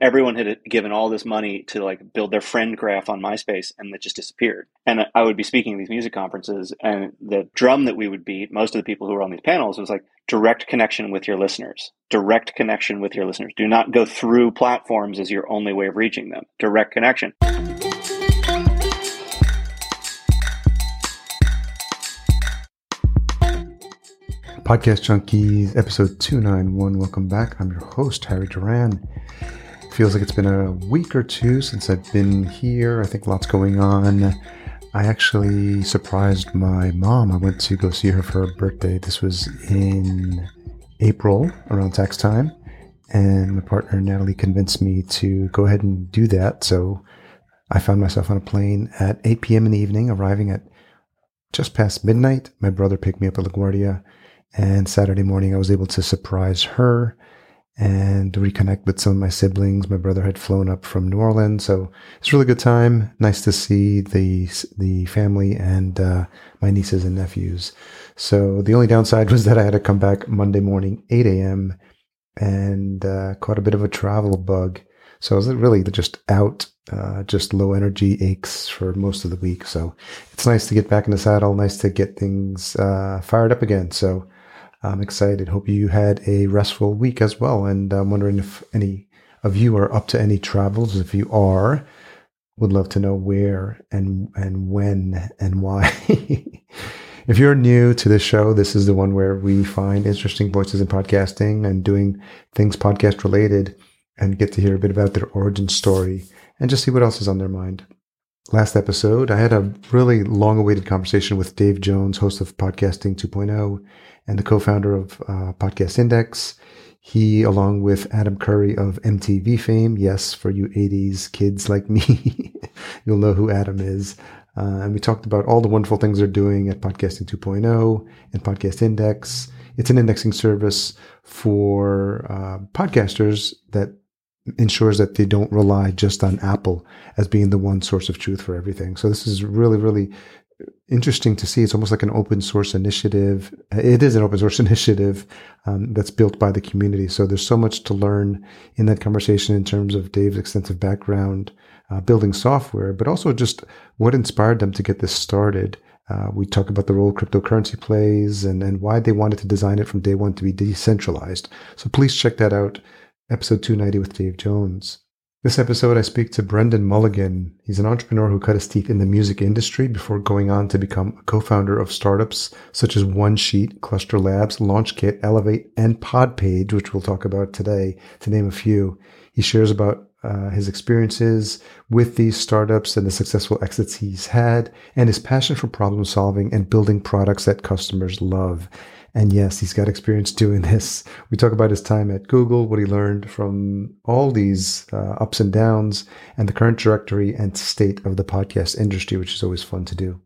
everyone had given all this money to like build their friend graph on MySpace and it just disappeared. And I would be speaking at these music conferences and the drum that we would beat, most of the people who were on these panels was like direct connection with your listeners. Direct connection with your listeners. Do not go through platforms as your only way of reaching them. Direct connection. Podcast Junkies, episode 291. Welcome back. I'm your host, Harry Duran. Feels like it's been a week or two since I've been here. I think lots going on. I actually surprised my mom. I went to go see her for her birthday. This was in April, around tax time. And my partner, Natalie, convinced me to go ahead and do that. So I found myself on a plane at 8 p.m. in the evening, arriving at just past midnight. My brother picked me up at LaGuardia. And Saturday morning, I was able to surprise her and reconnect with some of my siblings. My brother had flown up from New Orleans, so it's a really good time. Nice to see the the family and uh, my nieces and nephews. So the only downside was that I had to come back Monday morning, 8 a.m. and uh, caught a bit of a travel bug. So I was really just out, uh, just low energy aches for most of the week. So it's nice to get back in the saddle, nice to get things uh, fired up again. So I'm excited. Hope you had a restful week as well. And I'm wondering if any of you are up to any travels. If you are, would love to know where and and when and why. if you're new to this show, this is the one where we find interesting voices in podcasting and doing things podcast related and get to hear a bit about their origin story and just see what else is on their mind. Last episode, I had a really long awaited conversation with Dave Jones, host of Podcasting 2.0 and the co-founder of uh, Podcast Index. He, along with Adam Curry of MTV fame, yes, for you 80s kids like me, you'll know who Adam is. Uh, and we talked about all the wonderful things they're doing at Podcasting 2.0 and Podcast Index. It's an indexing service for uh, podcasters that ensures that they don't rely just on Apple as being the one source of truth for everything. So this is really, really interesting to see. It's almost like an open source initiative. It is an open source initiative um, that's built by the community. So there's so much to learn in that conversation in terms of Dave's extensive background uh, building software, but also just what inspired them to get this started. Uh, we talk about the role cryptocurrency plays and, and why they wanted to design it from day one to be decentralized. So please check that out. Episode 290 with Dave Jones. This episode, I speak to Brendan Mulligan. He's an entrepreneur who cut his teeth in the music industry before going on to become a co-founder of startups such as One Sheet, Cluster Labs, LaunchKit, Elevate, and Podpage, which we'll talk about today, to name a few. He shares about uh, his experiences with these startups and the successful exits he's had, and his passion for problem solving and building products that customers love. And yes, he's got experience doing this. We talk about his time at Google, what he learned from all these uh, ups and downs, and the current trajectory and state of the podcast industry, which is always fun to do.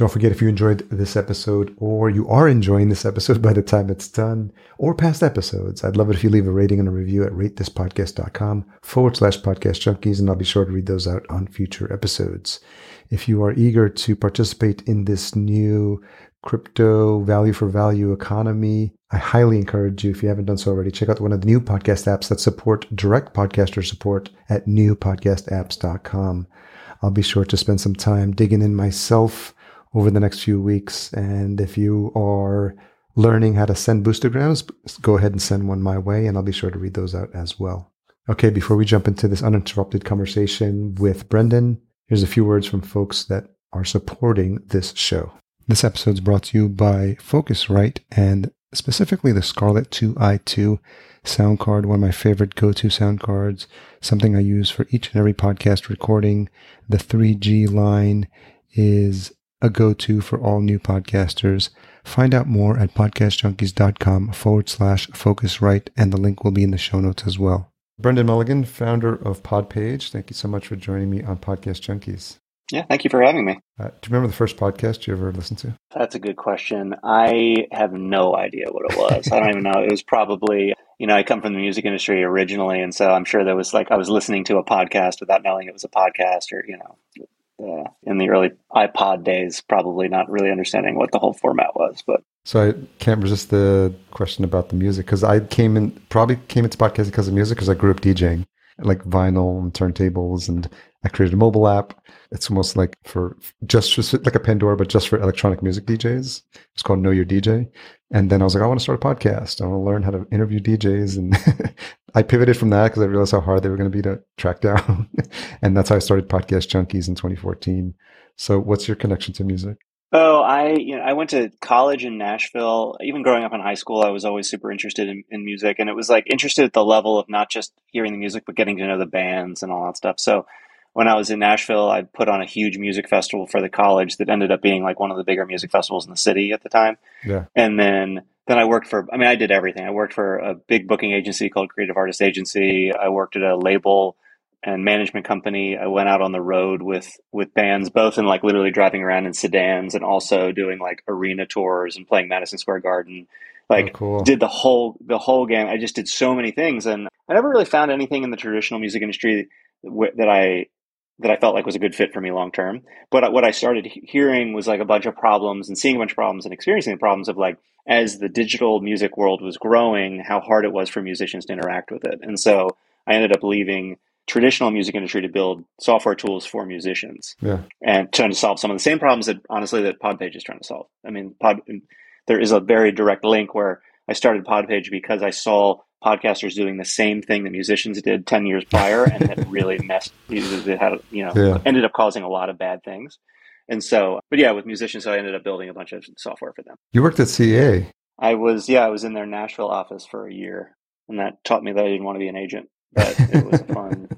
Don't forget if you enjoyed this episode or you are enjoying this episode by the time it's done or past episodes, I'd love it if you leave a rating and a review at ratethispodcast.com forward slash podcast junkies, and I'll be sure to read those out on future episodes. If you are eager to participate in this new crypto value for value economy, I highly encourage you, if you haven't done so already, check out one of the new podcast apps that support direct podcaster support at newpodcastapps.com. I'll be sure to spend some time digging in myself over the next few weeks. And if you are learning how to send boostagrams, go ahead and send one my way, and I'll be sure to read those out as well. Okay, before we jump into this uninterrupted conversation with Brendan, here's a few words from folks that are supporting this show. This episode is brought to you by Focusrite and specifically the Scarlett 2i2 sound card, one of my favorite go to sound cards, something I use for each and every podcast recording. The 3G line is a go to for all new podcasters. Find out more at podcastjunkies.com forward slash Focusrite, and the link will be in the show notes as well. Brendan Mulligan, founder of Podpage, thank you so much for joining me on Podcast Junkies. Yeah, thank you for having me. Uh, do you remember the first podcast you ever listened to? That's a good question. I have no idea what it was. I don't even know. It was probably, you know, I come from the music industry originally, and so I'm sure there was like I was listening to a podcast without knowing it was a podcast, or you know, uh, in the early iPod days, probably not really understanding what the whole format was. But so I can't resist the question about the music because I came in probably came into podcasting because of music because I grew up DJing like vinyl and turntables, and I created a mobile app. It's almost like for just for, like a Pandora, but just for electronic music DJs. It's called Know Your DJ. And then I was like, I want to start a podcast. I want to learn how to interview DJs. And I pivoted from that because I realized how hard they were going to be to track down. and that's how I started Podcast Junkies in 2014. So, what's your connection to music? Oh, I you know I went to college in Nashville. Even growing up in high school, I was always super interested in, in music, and it was like interested at the level of not just hearing the music, but getting to know the bands and all that stuff. So when I was in Nashville, I put on a huge music festival for the college that ended up being like one of the bigger music festivals in the city at the time. Yeah. And then then I worked for I mean I did everything. I worked for a big booking agency called Creative Artist Agency. I worked at a label and management company. I went out on the road with with bands, both in like literally driving around in sedans and also doing like arena tours and playing Madison Square Garden. Oh, like oh, cool. did the whole the whole game. I just did so many things, and I never really found anything in the traditional music industry that I that I felt like was a good fit for me long term. But uh, what I started hearing was like a bunch of problems and seeing a bunch of problems and experiencing the problems of like as the digital music world was growing, how hard it was for musicians to interact with it. And so I ended up leaving traditional music industry to build software tools for musicians yeah. and trying to solve some of the same problems that honestly that Podpage is trying to solve. I mean, Pod, there is a very direct link where I started Podpage because I saw podcasters doing the same thing that musicians did 10 years prior and that really messed it had you know Yeah. ended up causing a lot of bad things and so but yeah with musicians so i ended up building a bunch of software for them You worked at CA. i was yeah i was in their nashville office for a year and that taught me that i didn't want to be an agent but it was fun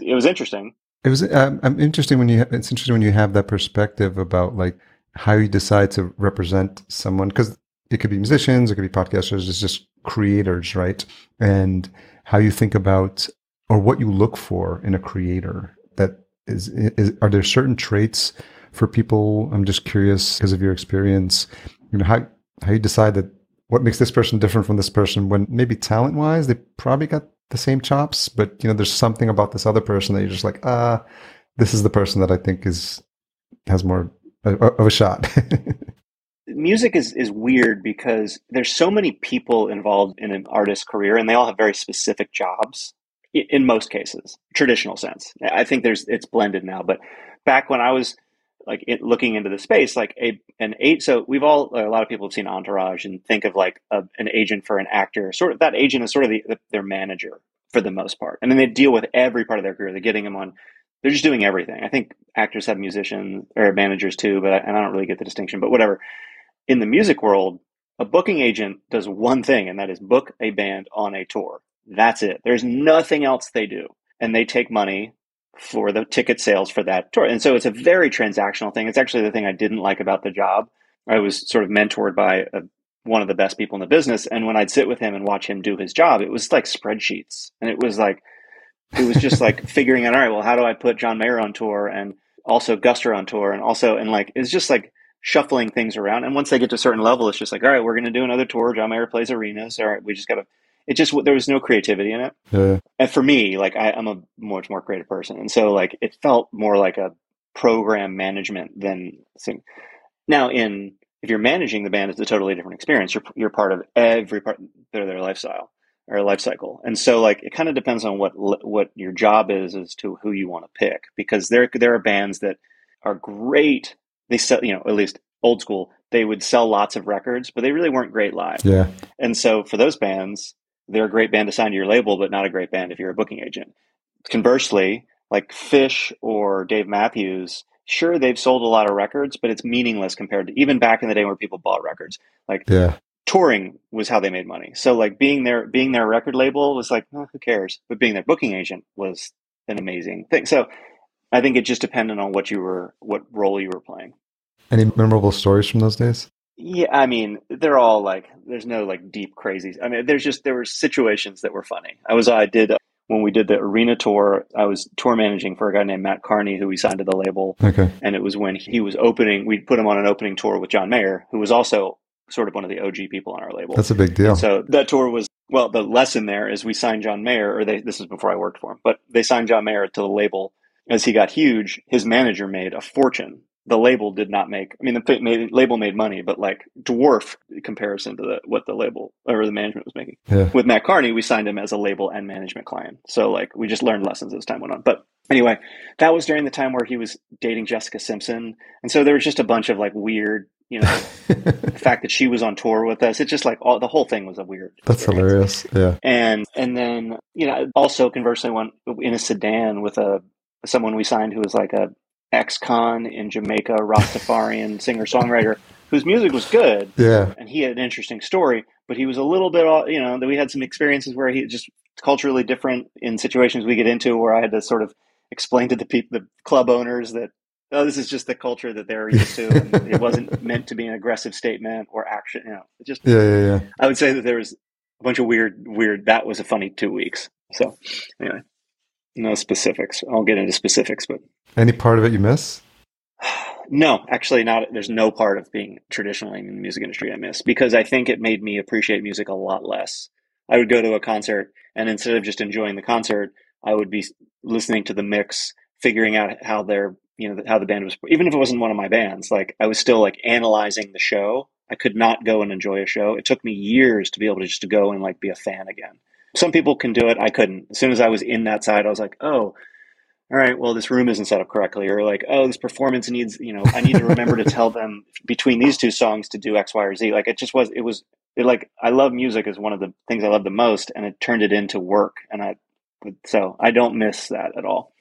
it was interesting It was um, I'm interesting when you it's interesting when you have that perspective about like how you decide to represent someone because it could be musicians, it could be podcasters, it's just creators, right? And how you think about or what you look for in a creator that is, is are there certain traits for people? I'm just curious because of your experience, you know, how how you decide that what makes this person different from this person when maybe talent wise they probably got the same chops, but you know, there's something about this other person that you're just like, ah, this is the person that I think is has more of a shot. music is is weird because there's so many people involved in an artist's career and they all have very specific jobs in most cases traditional sense i think there's it's blended now but back when i was like it, looking into the space like a an eight so we've all a lot of people have seen entourage and think of like a, an agent for an actor sort of that agent is sort of the, the, their manager for the most part and then they deal with every part of their career they're getting them on they're just doing everything i think actors have musicians or managers too but I, and i don't really get the distinction but whatever in the music world, a booking agent does one thing, and that is book a band on a tour. That's it. There's nothing else they do. And they take money for the ticket sales for that tour. And so it's a very transactional thing. It's actually the thing I didn't like about the job. I was sort of mentored by a, one of the best people in the business. And when I'd sit with him and watch him do his job, it was like spreadsheets. And it was like, it was just like figuring out, all right, well, how do I put John Mayer on tour and also Guster on tour? And also, and like, it's just like, shuffling things around. And once they get to a certain level, it's just like, all right, we're going to do another tour. John Mayer plays arenas. All right, we just got to. It just there was no creativity in it. yeah. And for me, like I, I'm a much more creative person, and so like it felt more like a program management than. Thing. Now, in if you're managing the band, it's a totally different experience. You're you're part of every part of their lifestyle or life cycle, and so like it kind of depends on what what your job is as to who you want to pick, because there there are bands that are great they sell, you know, at least old school, they would sell lots of records, but they really weren't great live. Yeah. And so for those bands, they're a great band to sign to your label, but not a great band if you're a booking agent. Conversely, like Phish or Dave Matthews, sure they've sold a lot of records, but it's meaningless compared to even back in the day where people bought records. Like Yeah. touring was how they made money. So like being their being their record label was like, oh, who cares? But being their booking agent was an amazing thing. So I think it just depended on what you were what role you were playing. Any memorable stories from those days? Yeah, I mean, they're all like there's no like deep crazy. I mean, there's just there were situations that were funny. I was I did when we did the arena tour, I was tour managing for a guy named Matt Kearney who we signed to the label. Okay. And it was when he was opening, we put him on an opening tour with John Mayer, who was also sort of one of the OG people on our label. That's a big deal. And so that tour was well. The lesson there is we signed John Mayer, or they. This is before I worked for him, but they signed John Mayer to the label. As he got huge, his manager made a fortune the label did not make. I mean, the made, label made money, but like dwarf comparison to the, what the label or the management was making. Yeah. With Matt Kearney, we signed him as a label and management client, so like we just learned lessons as time went on. But anyway, that was during the time where he was dating Jessica Simpson, and so there was just a bunch of like weird you know, the fact that she was on tour with us. It's just like all the whole thing was a weird. That's hilarious. Yeah. And and then you know also conversely went in a sedan with a someone we signed who was like a ex-con in Jamaica, Rastafarian singer songwriter whose music was good. Yeah. And he had an interesting story, but he was a little bit uh, you know that we had some experiences where he just culturally different in situations we get into where I had to sort of explain to the people the club owners that oh, this is just the culture that they're used to. And it wasn't meant to be an aggressive statement or action. You know, just yeah, yeah, yeah. I would say that there was a bunch of weird, weird. That was a funny two weeks. So anyway, no specifics. I'll get into specifics, but any part of it you miss? No, actually, not. There's no part of being traditionally in the music industry I miss because I think it made me appreciate music a lot less. I would go to a concert and instead of just enjoying the concert, I would be listening to the mix, figuring out how their you know how the band was even if it wasn't one of my bands like i was still like analyzing the show i could not go and enjoy a show it took me years to be able to just to go and like be a fan again some people can do it. I couldn't. As soon as i was in that side i was like oh all right well this room isn't set up correctly or like oh this performance needs you know i need to remember to tell them between these two songs to do x y or z. Like it just was it was it like i love music is one of the things i love the most and it turned it into work and i so i don't miss that at all.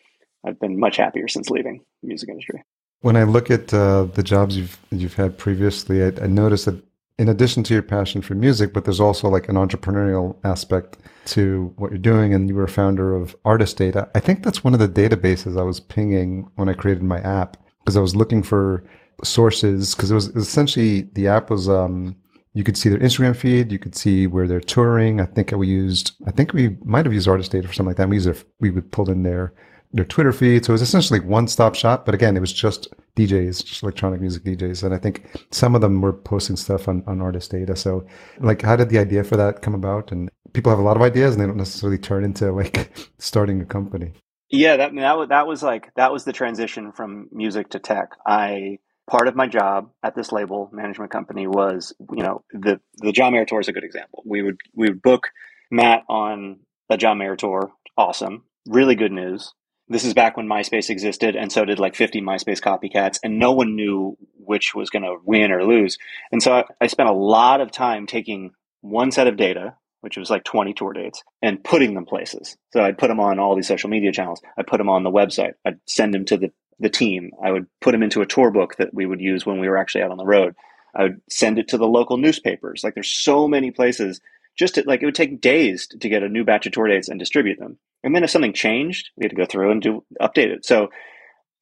I've been much happier since leaving the music industry. When I look at uh, the jobs you've you've had previously, I, I noticed that in addition to your passion for music, but there's also like an entrepreneurial aspect to what you're doing. And you were a founder of Artist Data. I think that's one of the databases I was pinging when I created my app because I was looking for sources because it was essentially the app was um, you could see their Instagram feed, you could see where they're touring. I think we used, I think we might have used Artist Data for something like that. We used we would pull in their their Twitter feed. So it was essentially one stop shop. But again, it was just DJs, just electronic music DJs. And I think some of them were posting stuff on, on artist data. So like, how did the idea for that come about? And people have a lot of ideas and they don't necessarily turn into like starting a company. Yeah, that, that was, that was like, that was the transition from music to tech. I, part of my job at this label management company was, you know, the, the John Mayer tour is a good example. We would, we would book Matt on a John Mayer tour. Awesome. Really good news this is back when MySpace existed, and so did like 50 MySpace copycats, and no one knew which was going to win or lose. And so I, I, spent a lot of time taking one set of data, which was like 20 tour dates, and putting them places. So I'd put them on all these social media channels. I put them on the website. I'd send them to the, the team. I would put them into a tour book that we would use when we were actually out on the road. I would send it to the local newspapers. Like there's so many places just to, like it would take days to get a new batch of tour dates and distribute them. And then if something changed, we had to go through and do update it. So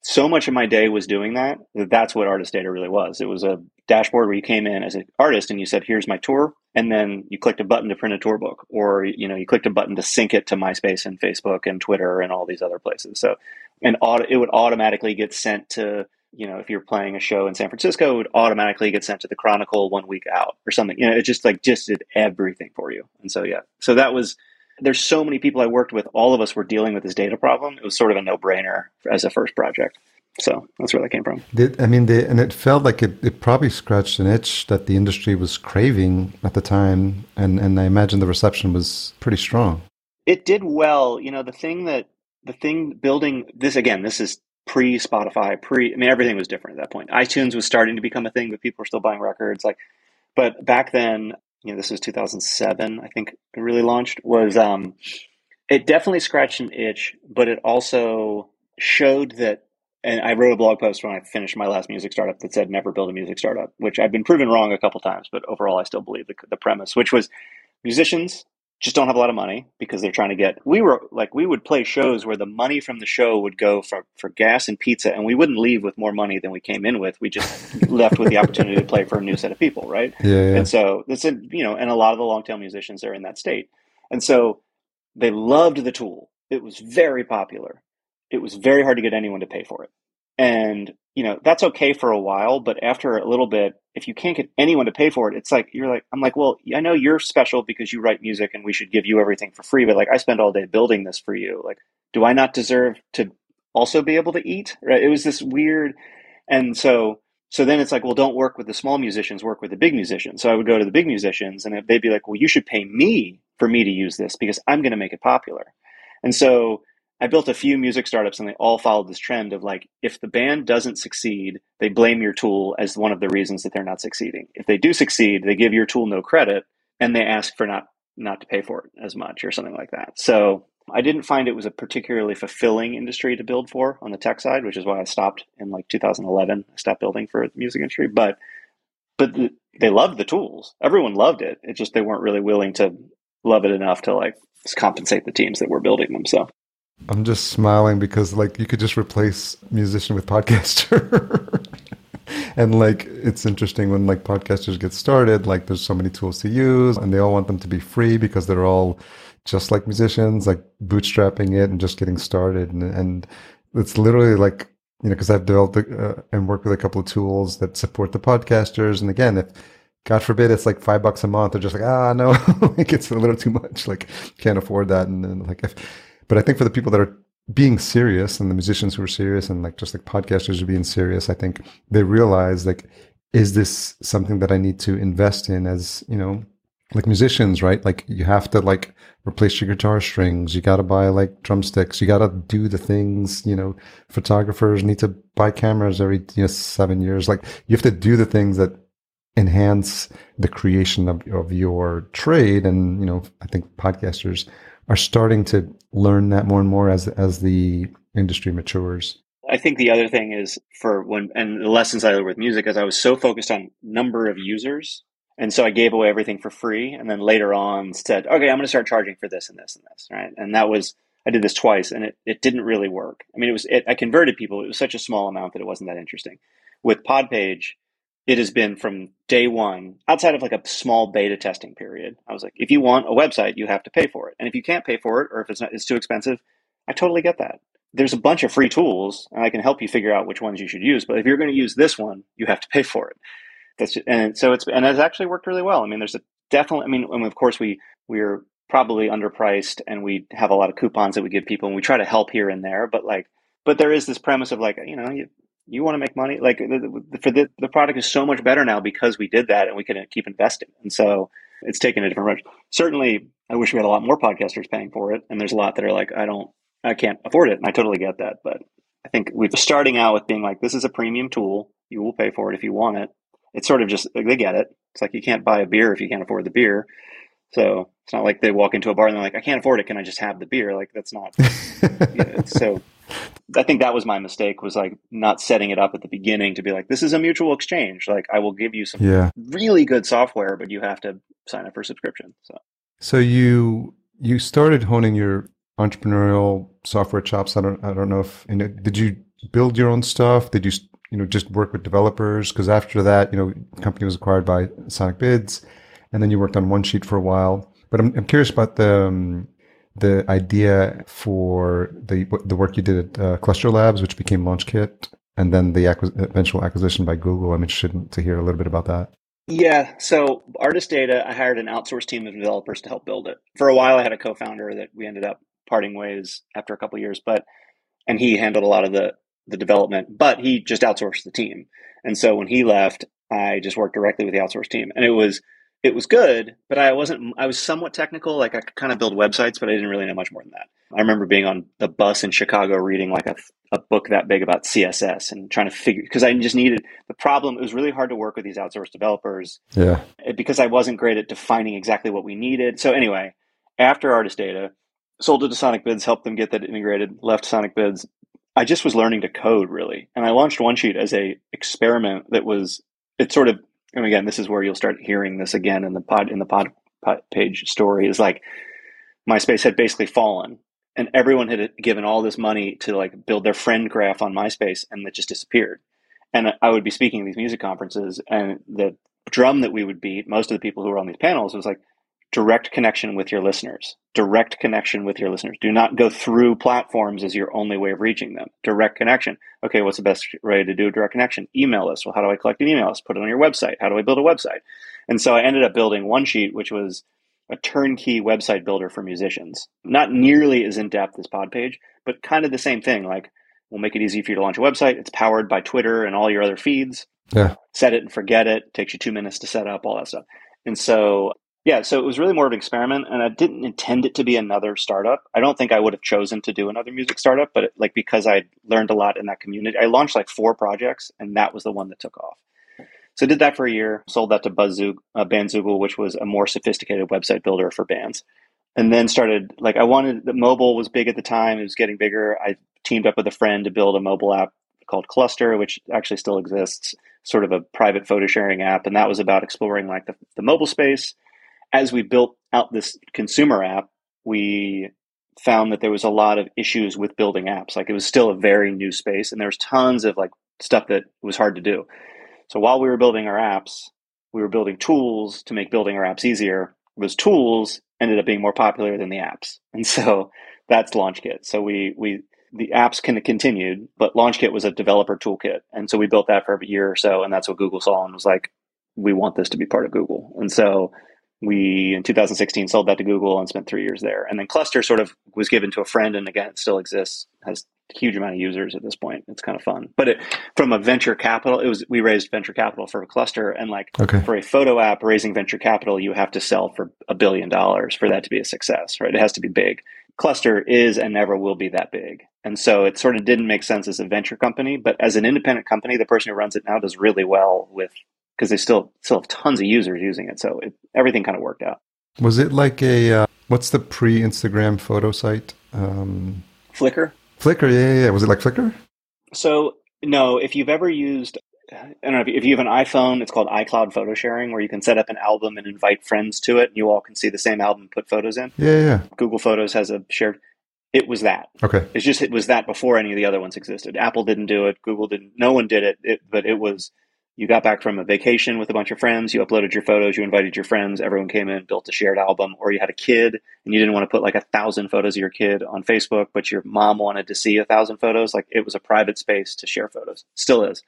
so much of my day was doing that. That's what artist data really was. It was a dashboard where you came in as an artist and you said, "Here's my tour," and then you clicked a button to print a tour book, or you know, you clicked a button to sync it to MySpace and Facebook and Twitter and all these other places. So, and auto, it would automatically get sent to you know, if you're playing a show in San Francisco, it would automatically get sent to the Chronicle one week out or something. You know, it just like just did everything for you. And so yeah, so that was. There's so many people I worked with. All of us were dealing with this data problem. It was sort of a no brainer as a first project. So that's where that came from. I mean, the, and it felt like it, it probably scratched an itch that the industry was craving at the time, and and I imagine the reception was pretty strong. It did well. You know, the thing that the thing building this again, this is pre Spotify, pre I mean everything was different at that point. iTunes was starting to become a thing, but people were still buying records. Like, but back then, you know, this was 2007. I think it really launched. Was um, it definitely scratched an itch, but it also showed that. And I wrote a blog post when I finished my last music startup that said never build a music startup, which I've been proven wrong a couple times, but overall I still believe the, the premise, which was musicians just don't have a lot of money because they're trying to get we were like we would play shows where the money from the show would go for, for gas and pizza and we wouldn't leave with more money than we came in with. We just left with the opportunity to play for a new set of people right? Yeah, yeah. and so this is you know and a lot of the long tail musicians are in that state. And so they loved the tool. It was very popular. It was very hard to get anyone to pay for it. And you know that's okay for a while but after a little bit if you can't get anyone to pay for it it's like you're like i'm like well i know you're special because you write music and we should give you everything for free but like i spend all day building this for you like do i not deserve to also be able to eat right it was this weird And so so then it's like, well, don't work with the small musicians, work with the big musicians. So I would go to the big musicians and they'd be like, well, you should pay me for me to use this because I'm going to make it popular. And so I built a few music startups and they all followed this trend of like, if the band doesn't succeed, they blame your tool as one of the reasons that they're not succeeding. If they do succeed, they give your tool no credit and they ask for not not to pay for it as much or something like that. So I didn't find it was a particularly fulfilling industry to build for on the tech side, which is why I stopped in like 2011. I stopped building for the music industry, but but the, they loved the tools. Everyone loved it. It's just they weren't really willing to love it enough to like compensate the teams that were building them. So I'm just smiling because like you could just replace musician with podcaster. and like it's interesting when like podcasters get started, like there's so many tools to use and they all want them to be free because they're all just like musicians, like bootstrapping it and just getting started. And, and it's literally like, you know, because I've developed uh, and worked with a couple of tools that support the podcasters. And again, if God forbid it's like five bucks a month, they're just like, ah, no, like it's a little too much. Like can't afford that. And then like, if, but I think for the people that are being serious and the musicians who are serious and like just like podcasters are being serious, I think they realize like, is this something that I need to invest in as, you know, like musicians, right? Like you have to like replace your guitar strings. You got to buy like drumsticks. You got to do the things, you know, photographers need to buy cameras every you know, seven years. Like you have to do the things that enhance the creation of, of your trade. And, you know, I think podcasters are starting to learn that more and more as, as the industry matures. I think the other thing is for when, and the lessons I learned with music is I was so focused on number of users and so I gave away everything for free. And then later on said, okay, I'm going to start charging for this and this and this. Right. And that was, I did this twice and it, it didn't really work. I mean, it was, it, I converted people. It was such a small amount that it wasn't that interesting. With Podpage, it has been from day one, outside of like a small beta testing period. I was like, if you want a website, you have to pay for it. And if you can't pay for it, or if it's not, it's too expensive, I totally get that. There's a bunch of free tools and I can help you figure out which ones you should use. But if you're going to use this one, you have to pay for it that's just, and so it's and it's actually worked really well. I mean, there's a definitely. I mean, and of course we we're probably underpriced and we have a lot of coupons that we give people and we try to help here and there. But like, but there is this premise of like, you know, you you want to make money. Like for the the product is so much better now because we did that and we can uh, keep investing. And so it's taken a different approach. Certainly, I wish we had a lot more podcasters paying for it. And there's a lot that are like, I don't, I can't afford it, and I totally get that. But I think we're starting out with being like, this is a premium tool. You will pay for it if you want it it's sort of just like they get it. It's like you can't buy a beer if you can't afford the beer. So it's not like they walk into a bar and they're like, I can't afford it. Can I just have the beer? Like that's not. you know, so I think that was my mistake was like not setting it up at the beginning to be like, this is a mutual exchange. Like I will give you some yeah. really good software, but you have to sign up for subscription. So, so you, you started honing your entrepreneurial software chops. I don't, I don't know if, you know, did you build your own stuff? Did you you know, just work with developers? Because after that, you know, the company was acquired by Sonicbids, and then you worked on One Sheet for a while. But I'm, I'm curious about the um, the idea for the the work you did at uh, Cluster Labs, which became LaunchKit, and then the acquis- eventual acquisition by Google. I'm interested to hear a little bit about that. Yeah. So Artist Data, I hired an outsourced team of developers to help build it. For a while, I had a co-founder that we ended up parting ways after a couple years, but and he handled a lot of the the development, but he just outsourced the team. And so when he left, I just worked directly with the outsourced team, and it was it was good, but I wasn't. I was somewhat technical. Like I could kind of build websites, but I didn't really know much more than that. I remember being on the bus in Chicago reading like a, a book that big about CSS and trying to figure because I just needed the problem. It was really hard to work with these outsourced developers. Yeah, eh, because I wasn't great at defining exactly what we needed. So anyway, after Artist Data, sold it to Sonicbids, helped them get that integrated. Left Sonicbids, I just was learning to code really. And I launched OneSheet as a experiment that was it sort of and again, this is where you'll start hearing this again in the pod in the pod, pod page story is like MySpace had basically fallen and everyone had given all this money to like build their friend graph on MySpace and it just disappeared. And I would be speaking at these music conferences and the drum that we would beat, most of the people who were on these panels was like, direct connection with your listeners. Direct connection with your listeners. Do not go through platforms as your only way of reaching them. Direct connection. Okay, what's the best way to do a direct connection? Email list. Well, how do I collect an email list? Put it on your website. How do I build a website? And so I ended up building One Sheet, which was a turnkey website builder for musicians. Not nearly as in depth as Podpage, but kind of the same thing. Like We'll make it easy for you to launch a website. It's powered by Twitter and all your other feeds. Yeah. Set it and forget it. Takes you two minutes to set up all that stuff. And so, yeah, so it was really more of an experiment, and I didn't intend it to be another startup. I don't think I would have chosen to do another music startup, but it, like because I learned a lot in that community, I launched like four projects, and that was the one that took off. So I did that for a year, sold that to Buzzug, uh, Bandzoogle, which was a more sophisticated website builder for bands. And then started, like, I wanted, the mobile was big at the time. It was getting bigger. I teamed up with a friend to build a mobile app called Cluster, which actually still exists, sort of a private photo sharing app. And that was about exploring, like, the, the mobile space. As we built out this consumer app, we found that there was a lot of issues with building apps. Like, it was still a very new space, and there was tons of, like, stuff that was hard to do. So while we were building our apps, we were building tools to make building our apps easier. Those tools ended up being more popular than the apps, and so that's LaunchKit. So we we the apps kind of continued, but LaunchKit was a developer toolkit, and so we built that for a year or so, and that's what Google saw and was like, we want this to be part of Google, and so we in 2016 sold that to Google and spent three years there, and then Cluster sort of was given to a friend, and again, it still exists, has huge amount of users at this point. It's kind of fun. But it, from a venture capital, it was we raised venture capital for a cluster, and like Okay. for a photo app raising venture capital, you have to sell for a billion dollars for that to be a success, right? It has to be big. Cluster is and never will be that big, and so it sort of didn't make sense as a venture company, but as an independent company, the person who runs it now does really well with because they still still have tons of users using it. So it, everything kind of worked out. Was it like a uh, what's the pre-Instagram photo site? Um, Flickr. Flickr. Yeah, yeah, yeah. Was it like Flickr? So no, if you've ever used, I don't know, if you- have an iPhone, it's called iCloud photo sharing, where you can set up an album and invite friends to it, and you all can see the same album, and put photos in. Yeah, yeah. Google Photos has a shared. It was that. Okay. It's just it was that before any of the other ones existed. Apple didn't do it. Google didn't. No one did it. it but it was. You got back from a vacation with a bunch of friends. You uploaded your photos. You invited your friends. Everyone came in, built a shared album. Or you had a kid and you didn't want to put like a thousand photos of your kid on Facebook, but your mom wanted to see a thousand photos. Like it was a private space to share photos. Still is.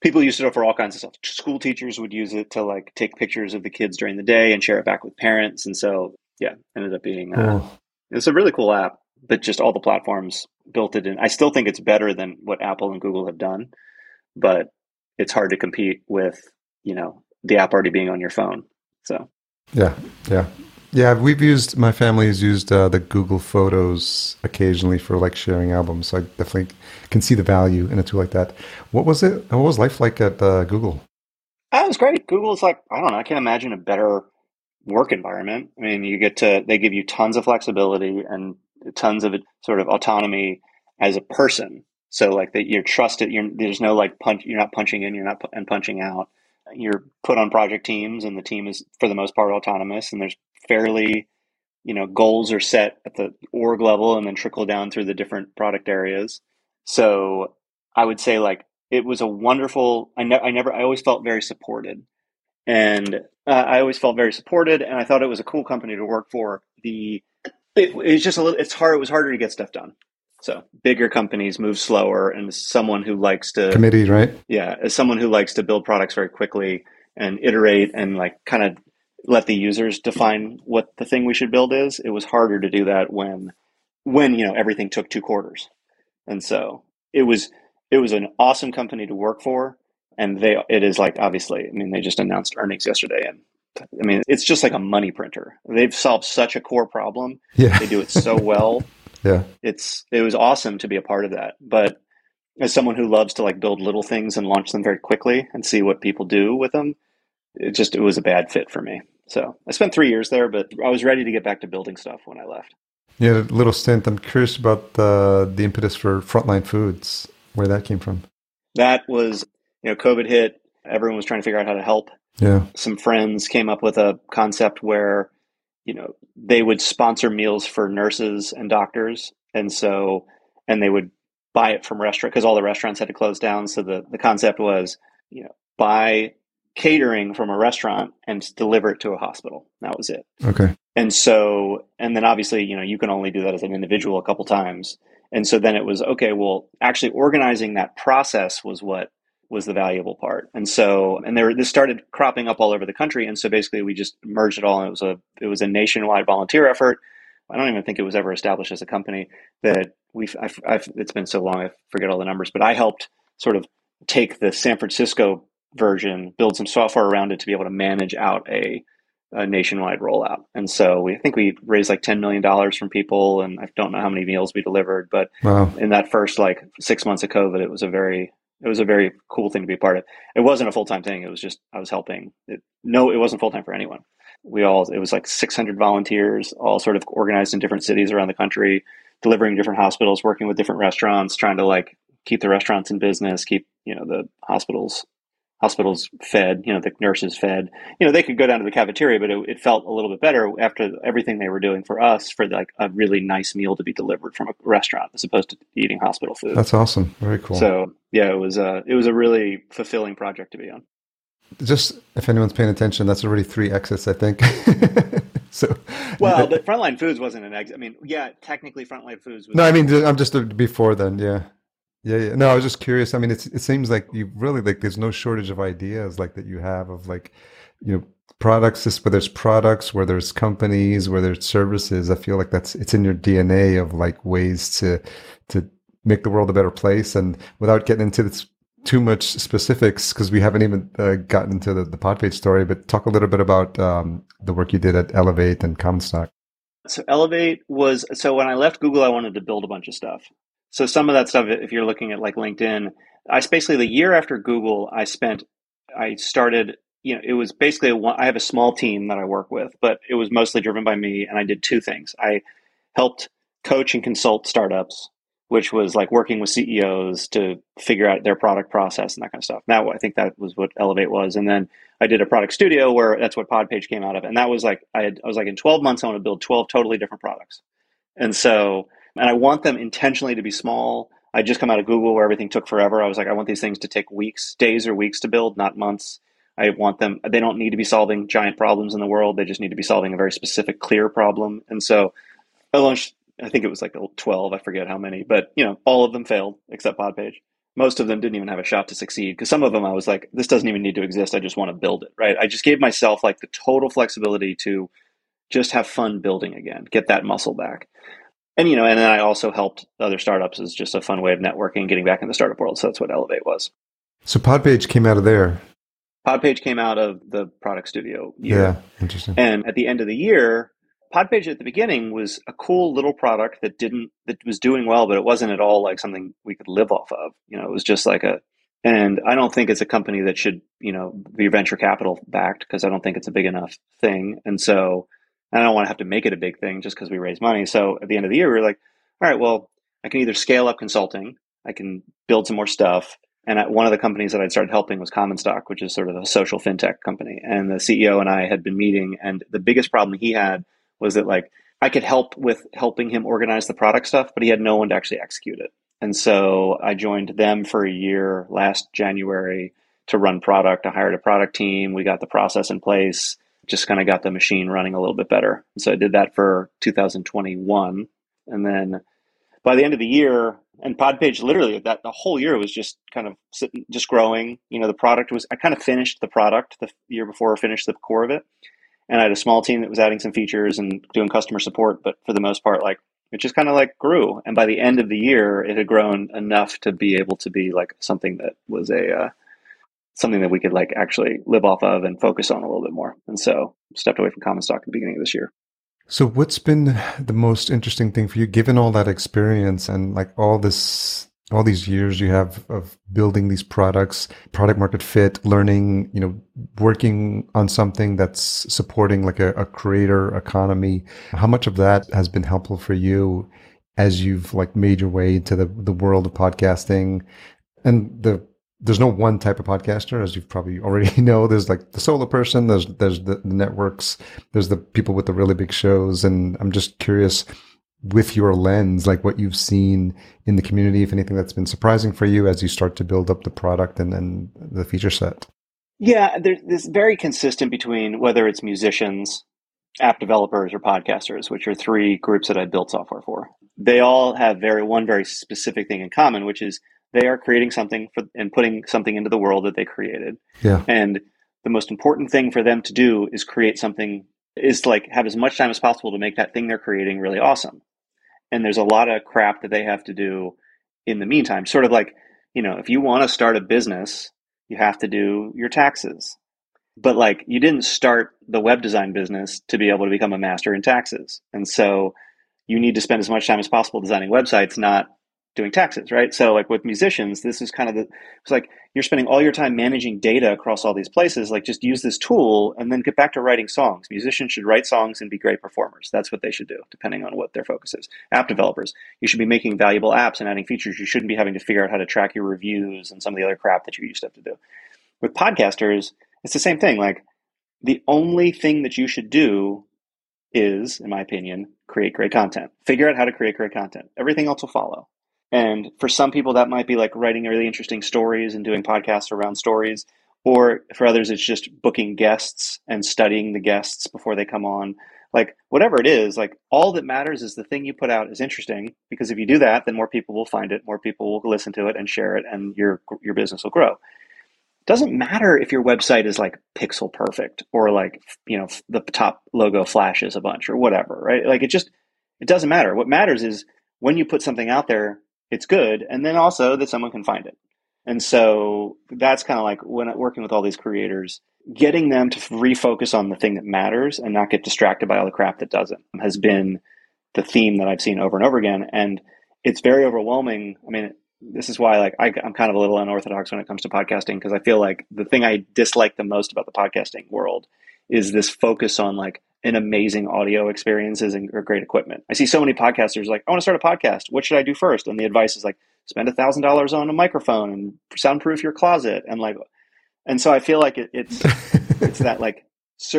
People used it for all kinds of stuff. School teachers would use it to like take pictures of the kids during the day and share it back with parents. And so, yeah, ended up being. Uh, Cool. it's a really cool app, but just all the platforms built it in. I still think it's better than what Apple and Google have done, but it's hard to compete with, you know, the app already being on your phone. So, Yeah, yeah, yeah. We've used my family has used uh, the Google Photos occasionally for like sharing albums. So I definitely can see the value in a tool like that. What was it? What was life like at uh, Google? that was great. Google's like, I don't know, I can't imagine a better work environment. I mean, you get to, they give you tons of flexibility and tons of sort of autonomy as a person. So like that you're trusted, you're, there's no like punch, you're not punching in, you're not pu- and punching out. You're put on project teams and the team is for the most part autonomous and there's fairly, you know, goals are set at the org level and then trickle down through the different product areas. So I would say like it was a wonderful, I, ne- I never, I always felt very supported and uh, I always felt very supported, and I thought it was a cool company to work for. The it, it's just a little, it's hard. It was harder to get stuff done. So bigger companies move slower, and someone who likes to, Committee, right? yeah, as someone who likes to build products very quickly and iterate and like kind of let the users define what the thing we should build is, it was harder to do that when when you know everything took two quarters, and so it was it was an awesome company to work for and they it is like obviously i mean they just announced earnings yesterday and i mean it's just like a money printer. They've solved such a core problem. Yeah, they do it so well yeah, it's it was awesome to be a part of that but as someone who loves to like build little things and launch them very quickly and see what people do with them it just it was a bad fit for me so i spent three years there but i was ready to get back to building stuff when i left yeah. A little stint. I'm curious about the the impetus for Frontline Foods, where that came from. that was you know covid hit everyone was trying to figure out how to help Yeah, some friends came up with a concept where you know they would sponsor meals for nurses and doctors and so and they would buy it from restaurant because all the restaurants had to close down. So the, the concept was you know buy catering from a restaurant and deliver it to a hospital. That was it. Okay, and so and then obviously you know you can only do that as an individual a couple times. And so then it was okay well actually organizing that process was what was the valuable part and so and there this started cropping up all over the country and so basically we just merged it all and it was a it was a nationwide volunteer effort I don't even think it was ever established as a company that we've, I've, I've, it's been so long, I forget all the numbers, but I helped sort of take the San Francisco version, build some software around it to be able to manage out a, a nationwide rollout. And so we I think we raised like $10 million from people and I don't know how many meals we delivered, but wow. in that first like six months of COVID, it was a very, it was a very cool thing to be part of. It wasn't a full-time thing. It was just, I was helping. It, no, it wasn't full-time for anyone. We all, it was like 600 volunteers, all sort of organized in different cities around the country, delivering different hospitals, working with different restaurants, trying to like keep the restaurants in business, keep, you know, the hospitals hospitals fed, you know, the nurses fed. You know, they could go down to the cafeteria, but it, it, felt a little bit better after everything they were doing for us for like a really nice meal to be delivered from a restaurant as opposed to eating hospital food. That's awesome. Very cool. So yeah, it was a it was a really fulfilling project to be on. Just if anyone's paying attention, that's already three exits, I think. so well, but Frontline Foods wasn't an exit. I mean, yeah, technically Frontline Foods. was No, I mean I'm just before then. Yeah. Yeah, yeah. No, I was just curious. I mean, it's it seems like you really like there's no shortage of ideas like that you have of like, you know, products, just where there's products, where there's companies, where there's services. I feel like that's it's in your DNA of like ways to to make the world a better place. And without getting into this too much specifics, because we haven't even uh, gotten into the, the Podpage story, but talk a little bit about um, the work you did at Elevate and Common Stock. So Elevate was so when I left Google, I wanted to build a bunch of stuff. So some of that stuff, if you're looking at like LinkedIn, I basically the year after Google, I spent, I started, you know, it was basically a, I have a small team that I work with, but it was mostly driven by me, and I did two things. I helped coach and consult startups, which was like working with CEOs to figure out their product process and that kind of stuff. Now I think that was what Elevate was, and then I did a product studio where that's what Podpage came out of, and that was like I, had, I was like in 12 months I want to build 12 totally different products, and so and I want them intentionally to be small. I just come out of Google where everything took forever. I was like, I want these things to take weeks, days or weeks to build, not months. I want them, they don't need to be solving giant problems in the world. They just need to be solving a very specific, clear problem. And so I launched, I think it was like 12, I forget how many, but you know, all of them failed except Podpage. Most of them didn't even have a shot to succeed because some of them I was like, this doesn't even need to exist. I just want to build it, right? I just gave myself like the total flexibility to just have fun building again, get that muscle back and you know, and then I also helped other startups as just a fun way of networking, getting back in the startup world. So that's what Elevate was. So Podpage came out of there. Podpage came out of the product studio. Year. Yeah, interesting. And at the end of the year, Podpage at the beginning was a cool little product that didn't that was doing well, but it wasn't at all like something we could live off of. You know, it was just like a and I don't think it's a company that should, you know, be venture capital backed because I don't think it's a big enough thing. And so I don't want to have to make it a big thing just because we raise money. So at the end of the year, we are like, all right, well, I can either scale up consulting, I can build some more stuff. And one of the companies that I'd started helping was Common Stock, which is sort of a social fintech company. And the CEO and I had been meeting, and the biggest problem he had was that like I could help with helping him organize the product stuff, but he had no one to actually execute it. And so I joined them for a year last January to run product. I hired a product team. We got the process in place just kind of got the machine running a little bit better. So I did that for 2021. And then by the end of the year, and Podpage literally that the whole year was just kind of sitting, just growing. You know, the product was, I kind of finished the product the year before I finished the core of it. And I had a small team that was adding some features and doing customer support. But for the most part, like it just kind of like grew. And by the end of the year, it had grown enough to be able to be like something that was a, uh, something that we could like actually live off of and focus on a little bit more. And so stepped away from common stock at the beginning of this year. So what's been the most interesting thing for you, given all that experience and like all this, all these years you have of building these products, product market fit, learning, you know, working on something that's supporting like a, a creator economy. How much of that has been helpful for you as you've like made your way into the, the world of podcasting and the there's no one type of podcaster, as you probably already know. There's like the solo person, there's there's the, the networks, there's the people with the really big shows, and I'm just curious with your lens, like what you've seen in the community, if anything that's been surprising for you as you start to build up the product and then the feature set. Yeah, there's this very consistent between whether it's musicians, app developers, or podcasters, which are three groups that I built software for. They all have very one very specific thing in common, which is they are creating something for, and putting something into the world that they created. Yeah. And the most important thing for them to do is create something is to like have as much time as possible to make that thing they're creating really awesome. And there's a lot of crap that they have to do in the meantime. Sort of like, you know, if you want to start a business, you have to do your taxes. But like you didn't start the web design business to be able to become a master in taxes. And so you need to spend as much time as possible designing websites, not doing taxes, right? So like with musicians, this is kind of the it's like you're spending all your time managing data across all these places. Like just use this tool and then get back to writing songs. Musicians should write songs and be great performers. That's what they should do, depending on what their focus is. App developers, you should be making valuable apps and adding features. You shouldn't be having to figure out how to track your reviews and some of the other crap that you used to have to do. With podcasters, it's the same thing. Like the only thing that you should do is, in my opinion, create great content. Figure out how to create great content. Everything else will follow. And for some people, that might be like writing really interesting stories and doing podcasts around stories. Or for others, it's just booking guests and studying the guests before they come on. Like, whatever it is, like, all that matters is the thing you put out is interesting because if you do that, then more people will find it, more people will listen to it and share it, and your, your business will grow. Doesn't matter if your website is like pixel perfect or like, you know, the top logo flashes a bunch or whatever, right? Like, it just, it doesn't matter. What matters is when you put something out there, it's good, and then also that someone can find it. And so that's kind of like when working with all these creators, getting them to refocus on the thing that matters and not get distracted by all the crap that doesn't has been the theme that I've seen over and over again. And it's very overwhelming. I mean, this is why like I, am kind of a little unorthodox when it comes to podcasting because I feel like the thing I dislike the most about the podcasting world is this focus on like an amazing audio experiences and or great equipment. I see so many podcasters like, I want to start a podcast. What should I do first? And the advice is like, spend a thousand dollars on a microphone and soundproof your closet. And like, and so I feel like it, it's, it's that like,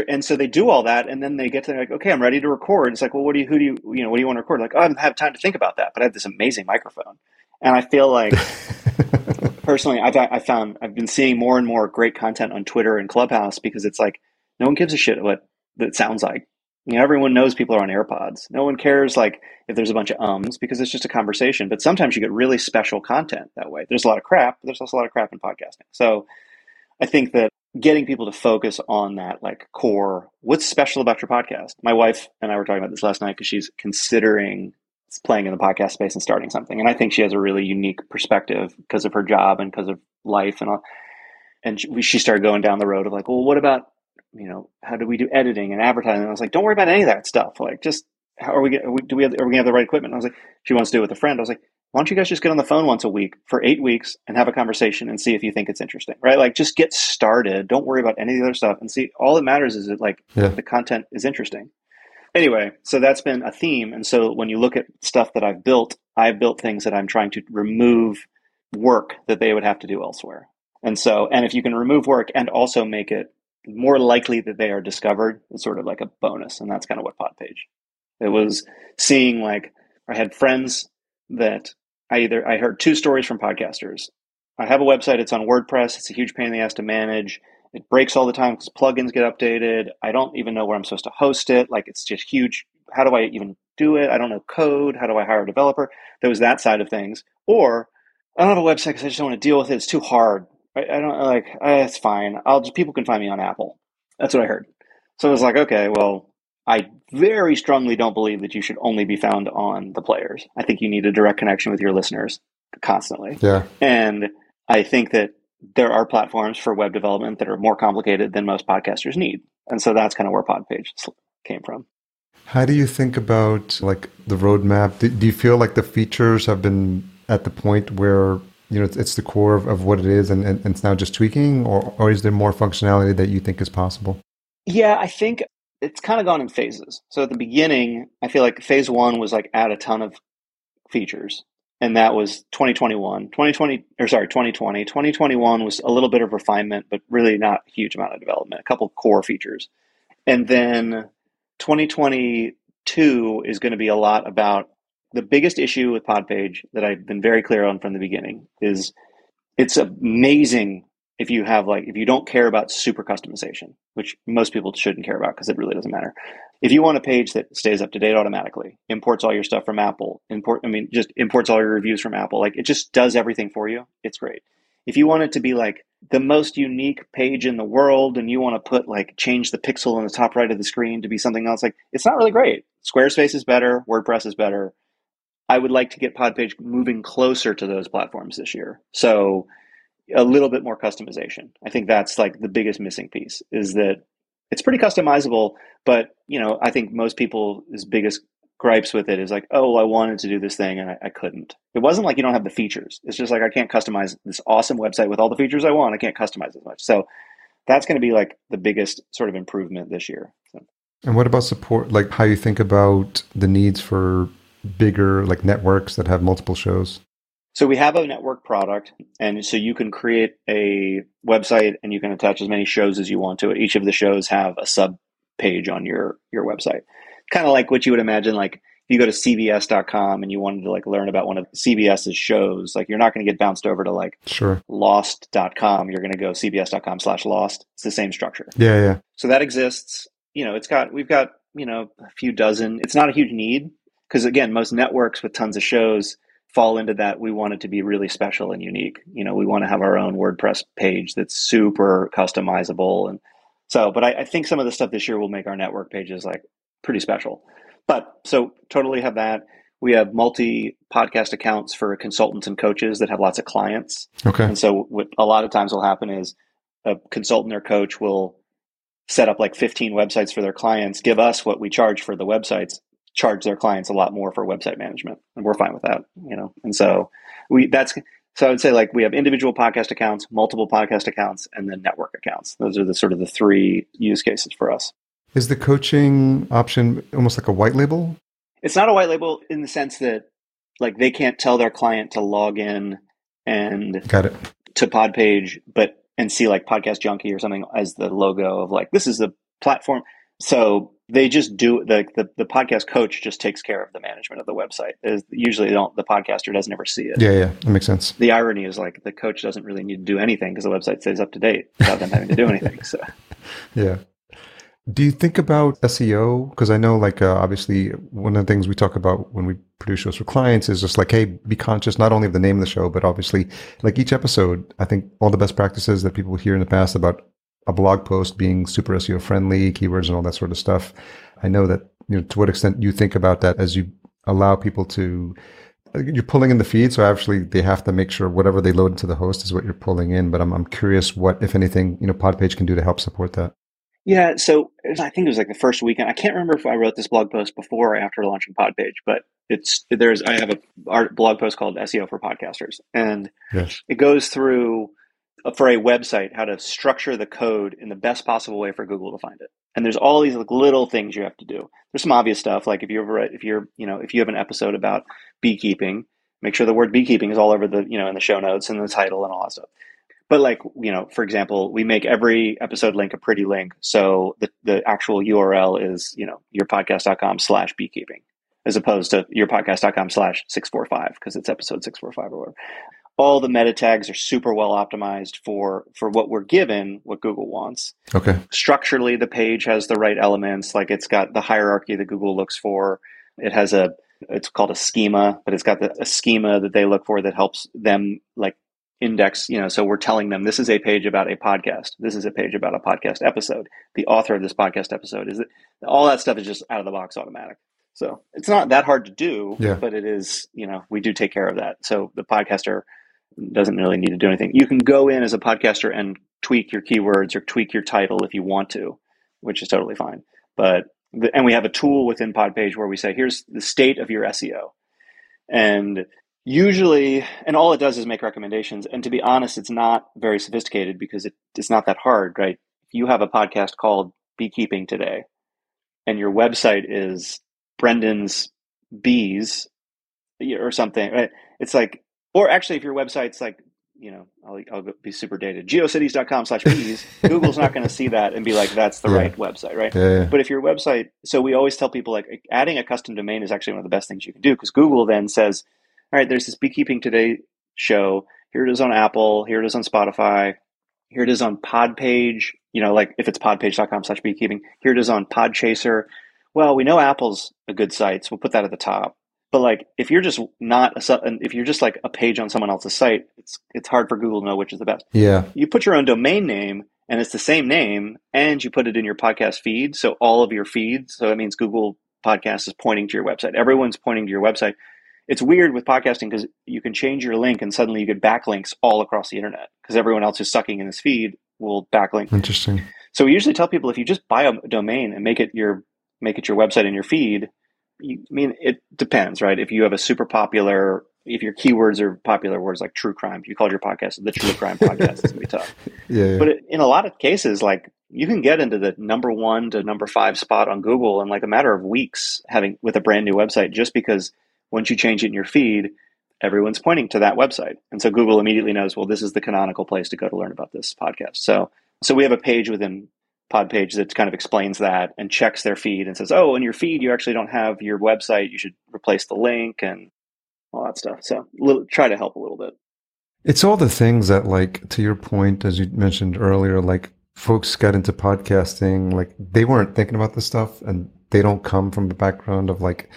and so they do all that, and then they get to like, okay, I'm ready to record. It's like, well, what do you, who do you, you know, what do you want to record? Like, oh, I don't have time to think about that, but I have this amazing microphone, and I feel like, personally, I've I found I've been seeing more and more great content on Twitter and Clubhouse because it's like no one gives a shit what that sounds like. You know, everyone knows people are on AirPods. No one cares like if there's a bunch of ums because it's just a conversation. But sometimes you get really special content that way. There's a lot of crap, but there's also a lot of crap in podcasting. So I think that getting people to focus on that like core, what's special about your podcast? My wife and I were talking about this last night because she's considering playing in the podcast space and starting something. And I think she has a really unique perspective because of her job and because of life and all. And she, she started going down the road of like, well, what about you know, how do we do editing and advertising? And I was like, don't worry about any of that stuff. Like, just how are we, are we do we have, are we gonna have the right equipment? And I was like, she wants to do it with a friend. I was like, why don't you guys just get on the phone once a week for eight weeks and have a conversation and see if you think it's interesting, right? Like, just get started. Don't worry about any of the other stuff and see. All that matters is that like yeah. the content is interesting. Anyway, so that's been a theme. And so when you look at stuff that I've built, I've built things that I'm trying to remove work that they would have to do elsewhere. And so, and if you can remove work and also make it more likely that they are discovered is sort of like a bonus. And that's kind of what Podpage. It was seeing like I had friends that I either I heard two stories from podcasters. I have a website, it's on WordPress, it's a huge pain in the ass to manage. It breaks all the time because plugins get updated. I don't even know where I'm supposed to host it. Like it's just huge. How do I even do it? I don't know code. How do I hire a developer? There was that side of things. Or I don't have a website because I just don't want to deal with it. It's too hard. I, I don't like. Uh, it's fine. I'll just people can find me on Apple. That's what I heard. So I was like, okay, well, I very strongly don't believe that you should only be found on the players. I think you need a direct connection with your listeners constantly. Yeah. And I think that there are platforms for web development that are more complicated than most podcasters need. And so that's kind of where Podpage came from. How do you think about like the roadmap? Do, do you feel like the features have been at the point where you know it's, it's the core of, of what it is and, and, it's now just tweaking or, or is there more functionality that you think is possible? Yeah i think it's kind of gone in phases. So at the beginning i feel like phase one was like add a ton of features and that was 2021 2020 or sorry 2020 2021 was a little bit of refinement but really not a huge amount of development a couple core features. And then 2022 is going to be a lot about the biggest issue with Podpage that I've been very clear on from the beginning is it's amazing if you have like if you don't care about super customization, which most people shouldn't care about because it really doesn't matter. If you want a page that stays up to date automatically, imports all your stuff from Apple, import I mean just imports all your reviews from Apple, like it just does everything for you. It's great. If you want it to be like the most unique page in the world and you want to put like change the pixel in the top right of the screen to be something else like it's not really great squarespace is better wordpress is better i would like to get podpage moving closer to those platforms this year so a little bit more customization i think that's like the biggest missing piece is that it's pretty customizable but you know i think most people's biggest gripes with it is like, oh, I wanted to do this thing and I, I, couldn't. It wasn't like you don't have the features. It's just like I can't customize this awesome website with all the features I want. I can't customize as much. So that's going to be like the biggest sort of improvement this year. So. And what about support? Like how you think about the needs for bigger like networks that have multiple shows? So we have a network product, and so you can create a website and you can attach as many shows as you want to it. Each of the shows have a sub page on your your website. Kind of like what you would imagine like if you go to cbs.com and you wanted to like learn about one of cbs's shows like you're not going to get bounced over to like sure. Lost.com you're going to go cbs.com slash lost. It's the same structure. Yeah yeah. So that exists. You know it's got we've got you know a few dozen. It's not a huge need because again most networks with tons of shows fall into that we want it to be really special and unique you know we want to have our own wordpress page that's super customizable and so but I, I think some of the stuff this year will make our network pages like pretty special. But so totally have that. We have multi podcast accounts for consultants and coaches that have lots of clients. Okay. And so what a lot of times will happen is a consultant or coach will set up like 15 websites for their clients, give us what we charge for the websites, charge their clients a lot more for website management. And we're fine with that, you know. And so we that's so I would say like we have individual podcast accounts, multiple podcast accounts, and then network accounts. Those are the sort of the three use cases for us. Is the coaching option almost like a white label? It's not a white label in the sense that like they can't tell their client to log in and got it to Podpage, but and see like Podcast Junkie or something as the logo of like this is the platform. So they just do the, the the podcast coach just takes care of the management of the website. Is usually don't the podcaster doesn't ever see it. Yeah, yeah, that makes sense. The irony is like the coach doesn't really need to do anything because the website stays up to date without them having to do anything. So yeah. Do you think about SEO? Because I know, like, uh, obviously, one of the things we talk about when we produce shows for clients is just like, hey, be conscious not only of the name of the show, but obviously, like each episode, I think all the best practices that people hear in the past about a blog post being super SEO friendly, keywords and all that sort of stuff. I know that, you know, to what extent you think about that as you allow people to, you're pulling in the feed. So actually they have to make sure whatever they load into the host is what you're pulling in. But I'm, I'm curious what, if anything, you know, Podpage can do to help support that. Yeah, so was, I think it was like the first weekend. I can't remember if I wrote this blog post before or after launching Podpage, but it's there's I have a art blog post called SEO for Podcasters, and yes. it goes through uh, Uh, for a website how to structure the code in the best possible way for Google to find it. And there's all these like little things you have to do. There's some obvious stuff like if you if you're you know if you have an episode about beekeeping, make sure the word beekeeping is all over the you know in the show notes and the title and all that stuff but like you know for example we make every episode link a pretty link so the, the actual url is you know yourpodcast.com slash beekeeping as opposed to yourpodcast.com slash 645 because it's episode 645 or whatever all the meta tags are super well optimized for for what we're given what google wants okay structurally the page has the right elements like it's got the hierarchy that google looks for it has a it's called a schema but it's got the, a schema that they look for that helps them like index, you know, so we're telling them this is a page about a podcast. This is a page about a podcast episode. The author of this podcast episode is it all that stuff is just out of the box automatic. So it's not that hard to do, yeah. but it is, you know, we do take care of that. So the podcaster doesn't really need to do anything. You can go in as a podcaster and tweak your keywords or tweak your title if you want to, which is totally fine. But and we have a tool within Podpage where we say, here's the state of your SEO. And usually and all it does is make recommendations and to be honest it's not very sophisticated because it, it's not that hard right you have a podcast called beekeeping today and your website is brendan's bees or something right it's like or actually if your website's like you know i'll, I'll be super dated geocities.com slash bees google's not going to see that and be like that's the yeah. right website right yeah, yeah. but if your website so we always tell people like adding a custom domain is actually one of the best things you can do because google then says all right, there's this Beekeeping Today show. Here it is on Apple. Here it is on Spotify. Here it is on Podpage. You know, like if it's podpage.com slash beekeeping. Here it is on Podchaser. Well, we know Apple's a good site, so we'll put that at the top. But like, if you're just not a, if you're just like a page on someone else's site, it's it's hard for Google to know which is the best. Yeah. You put your own domain name, and it's the same name, and you put it in your podcast feed. So all of your feeds. So that means Google Podcast is pointing to your website. Everyone's pointing to your website. It's weird with podcasting because you can change your link, and suddenly you get backlinks all across the internet because everyone else who's sucking in this feed will backlink. Interesting. So we usually tell people if you just buy a domain and make it your make it your website and your feed, I mean it depends, right? If you have a super popular if your keywords are popular words like true crime, if you called your podcast the true crime podcast, it's gonna be tough. Yeah, yeah. But it, in a lot of cases, like you can get into the number one to number five spot on Google in like a matter of weeks having with a brand new website just because once you change it in your feed, everyone's pointing to that website. And so Google immediately knows, well, this is the canonical place to go to learn about this podcast. So so we have a page within Podpage that kind of explains that and checks their feed and says, oh, in your feed you actually don't have your website. You should replace the link and all that stuff. So little, try to help a little bit. It's all the things that, like, to your point, as you mentioned earlier, like folks got into podcasting, like they weren't thinking about this stuff and they don't come from a background of like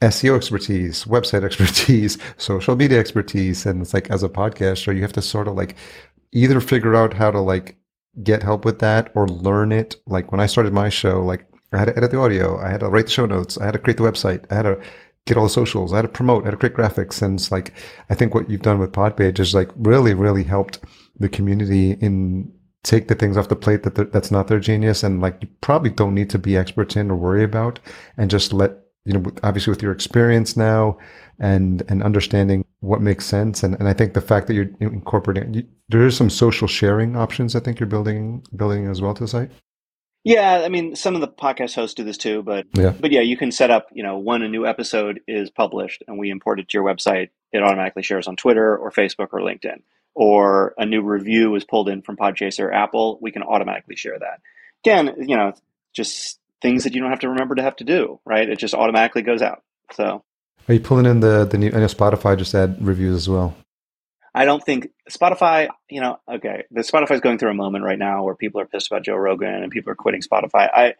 SEO expertise, website expertise, social media expertise. And it's like, as a podcaster, you have to sort of like either figure out how to like get help with that or learn it. Like when I started my show, like I had to edit the audio, I had to write the show notes, I had to create the website, I had to get all the socials, I had to promote, I had to create graphics. And it's like, I think what you've done with Podpage is like really, really helped the community in take the things off the plate that that's not their genius. And like, you probably don't need to be experts in or worry about and just let, you know, obviously with your experience now and, and understanding what makes sense. And, and I think the fact that you're incorporating, you, there is some social sharing options. I think you're building, building as well to the site. Yeah, I mean, some of the podcast hosts do this too, but Yeah. but yeah, you can set up. You know, when a new episode is published and we import it to your website, it automatically shares on Twitter or Facebook or LinkedIn. Or a new review is pulled in from Podchaser or Apple, we can automatically share that. Again, you know, just things that you don't have to remember to have to do, right? It just automatically goes out. So Are you pulling in the, the new, I know Spotify just had reviews as well. I don't think Spotify, you know, okay, the Spotify's going through a moment right now where people are pissed about Joe Rogan and people are quitting Spotify. I,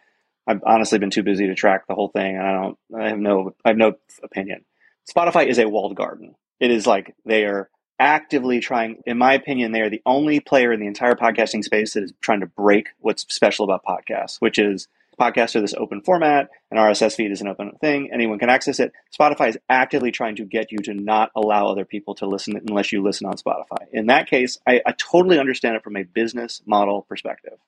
I've honestly been too busy to track the whole thing, and I don't, I have no, I have no opinion. Spotify is a walled garden. It is like they are actively trying, in my opinion, they are the only player in the entire podcasting space that is trying to break what's special about podcasts, which is podcasts are this open format, an RSS feed is an open thing, anyone can access it. Spotify is actively trying to get you to not allow other people to listen unless you listen on Spotify. In that case, I, I totally understand it from a business model perspective.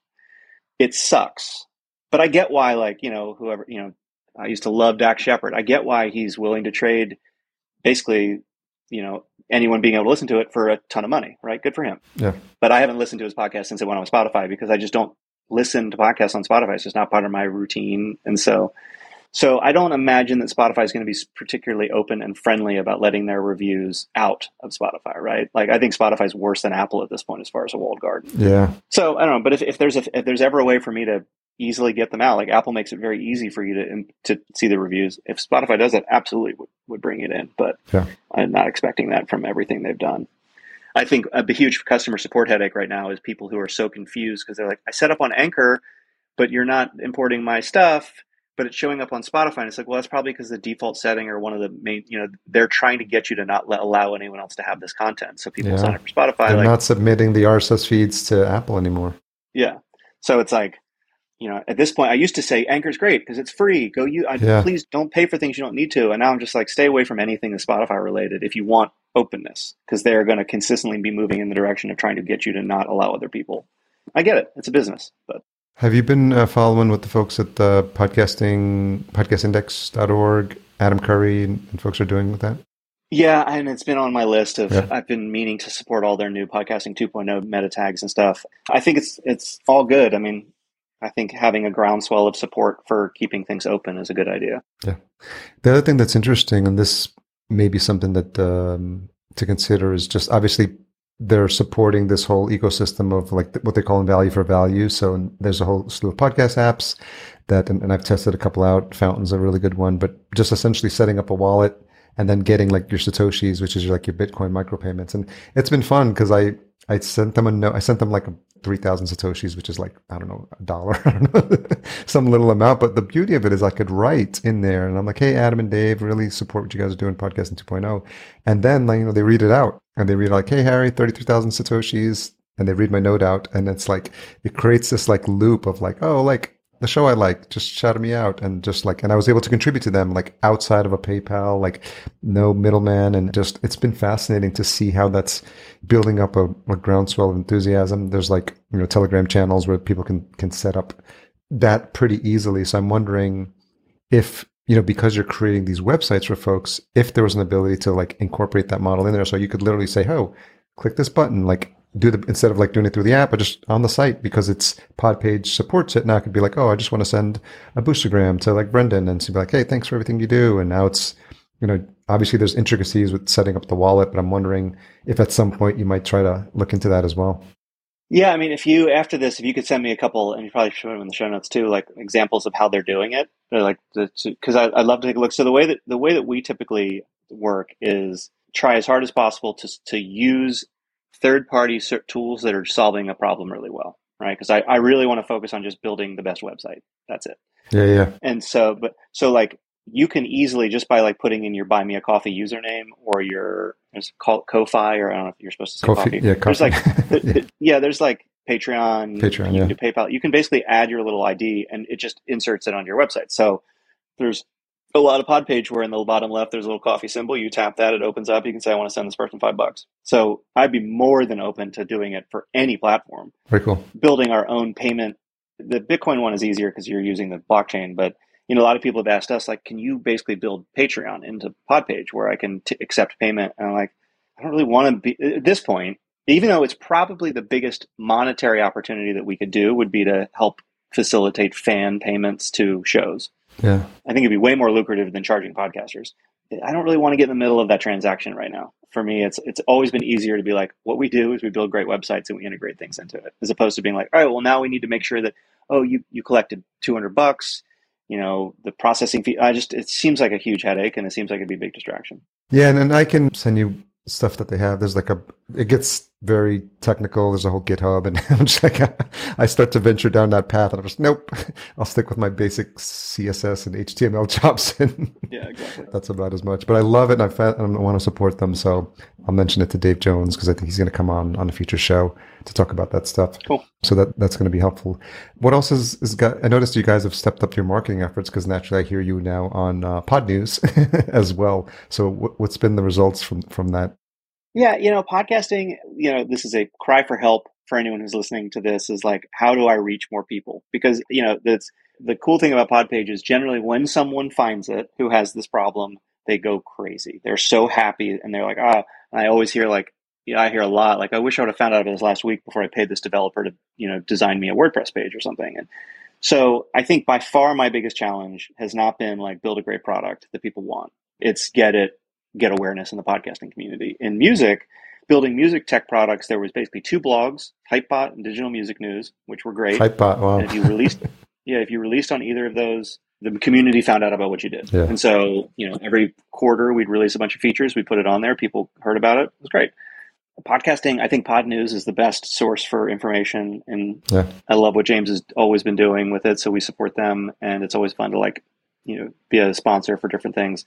It sucks, but I get why, like, you know, whoever, you know, I used to love Dax Shepard. I get why he's willing to trade basically, you know, anyone being able to listen to it for a ton of money, right? Good for him. Yeah. But I haven't listened to his podcast since it went on Spotify because I just don't listen to podcasts on Spotify. It's just not part of my routine. And so, so I don't imagine that Spotify is going to be particularly open and friendly about letting their reviews out of Spotify, right? Like I think Spotify is worse than Apple at this point as far as a walled garden. Yeah. So I don't know, but if, if there's a, if there's ever a way for me to easily get them out, like Apple makes it very easy for you to to see the reviews. If Spotify does that, absolutely would, would bring it in. But Yeah. I'm not expecting that from everything they've done. I think a huge customer support headache right now is people who are so confused because they're like, I set up on Anchor, but you're not importing my stuff, but it's showing up on Spotify. And it's like, well, that's probably because the default setting or one of the main, you know, they're trying to get you to not let, allow anyone else to have this content. So people Yeah. sign up for Spotify. They're like, not submitting the RSS feeds to Apple anymore. yeah. So it's like, you know, at this point, I used to say Anchor's great because it's free. Go you, Yeah. please don't pay for things you don't need to. And now I'm just like, stay away from anything that's Spotify related if you want openness because they're going to consistently be moving in the direction of trying to get you to not allow other people. I get it; it's a business, but Have you been uh, following with the folks at the podcasting, podcastindex.org, Adam Curry and, and folks are doing with that? yeah, and it's been on my list of. Yeah. I've been meaning to support all their new podcasting 2.0 meta tags and stuff. I think it's it's all good. I mean, I think having a groundswell of support for keeping things open is a good idea. Yeah. The other thing that's interesting, and this may be something that um, to consider, is just obviously they're supporting this whole ecosystem of like what they call in value for value. So there's a whole slew of podcast apps that, and, and I've tested a couple out. Fountain's a really good one, but just essentially setting up a wallet and then getting like your satoshis, which is like your Bitcoin micropayments, and it's been fun because I I sent them a note. I sent them like a, 3000 satoshis which is like i don't know a dollar i don't know some little amount. But the beauty of it is i could write in there and i'm like hey adam and dave really support what you guys are doing podcasting 2.0 and then like, you know they read it out and they read like hey harry 33000 satoshis. And they read my note out and it's like it creates this like loop of like oh like the show I like just shouted me out and just like, and I was able to contribute to them like outside of a PayPal, like no middleman. And just, it's been fascinating to see how that's building up a, a groundswell of enthusiasm. There's like, you know, Telegram channels where people can, can set up that pretty easily. So I'm wondering if, you know, because you're creating these websites for folks, if there was an ability to like incorporate that model in there. So you could literally say, Oh, click this button, like do the instead of like doing it through the app, but just on the site because it's Podpage supports it. Now I could be like, oh, I just want to send a boostagram to like Brendan and she'd be like, hey, thanks for everything you do. And now it's, you know, obviously there's intricacies with setting up the wallet, but I'm wondering if at some point you might try to look into that as well. Yeah, I mean, if you after this, if you could send me a couple, and you probably should them in the show notes too, like examples of how they're doing it, they're like because I would love to take a look. So the way that the way that we typically work is try as hard as possible to to use third party tools that are solving a problem really well, right? Because I, I really want to focus on just building the best website. That's it. Yeah, yeah. And so, but so like you can easily just by like putting in your buy me a coffee username or your it's called Ko-fi or I don't know if you're supposed to say coffee. coffee. Yeah, coffee. There's like yeah. yeah, there's like Patreon, Patreon, you yeah. do PayPal. You can basically add your little ID and it just inserts it on your website. So there's a lot of Podpage where in the bottom left there's a little coffee symbol. You tap that, it opens up. You can say, I want to send this person five bucks. So I'd be more than open to doing it for any platform. Very cool. Building our own payment. The Bitcoin one is easier because you're using the blockchain, but you know, a lot of people have asked us, like, can you basically build Patreon into Podpage where I can t- accept payment? And I'm like, I don't really want to be at this point, even though it's probably the biggest monetary opportunity that we could do would be to help facilitate fan payments to shows. Yeah. I think it'd be way more lucrative than charging podcasters. I don't really want to get in the middle of that transaction right now. For me, it's it's always been easier to be like, what we do is we build great websites and we integrate things into it, as opposed to being like, all right, well now we need to make sure that oh you you collected two hundred bucks, you know the processing fee. I just it seems like a huge headache and it seems like it'd be a big distraction. Yeah, and, and I can send you stuff that they have. There's like a it gets very technical. There's a whole GitHub, and I'm just like, I start to venture down that path, and I'm just nope. I'll stick with my basic CSS and HTML chops, and yeah, exactly. that's about as much. But I love it, and I, I want to support them, so I'll mention it to Dave Jones because I think he's going to come on on a future show to talk about that stuff. Cool. So that that's going to be helpful. What else is is got? I noticed you guys have stepped up your marketing efforts because naturally I hear you now on uh, Podnews as well. So what's been the results from from that? Yeah, you know, podcasting, you know, this is a cry for help for anyone who's listening to this is like, how do I reach more people? Because, you know, that's the cool thing about Podpage is generally when someone finds it who has this problem, they go crazy. They're so happy and they're like, ah, oh. I always hear like, yeah, I hear a lot like, I wish I would have found out about this last week before I paid this developer to, you know, design me a WordPress page or something. And so I think by far my biggest challenge has not been like build a great product that people want. It's get it get awareness in the podcasting community. In music, building music tech products, there was basically two blogs, Hypebot and Digital Music News, which were great. Hypebot, wow. And if you released, yeah, if you released on either of those, the community found out about what you did. Yeah. And so, you know, every quarter we'd release a bunch of features, we put it on there, people heard about it. It was great. Podcasting, I think Podnews is the best source for information, and yeah. I love what James has always been doing with it. So we support them, and it's always fun to like, you know, be a sponsor for different things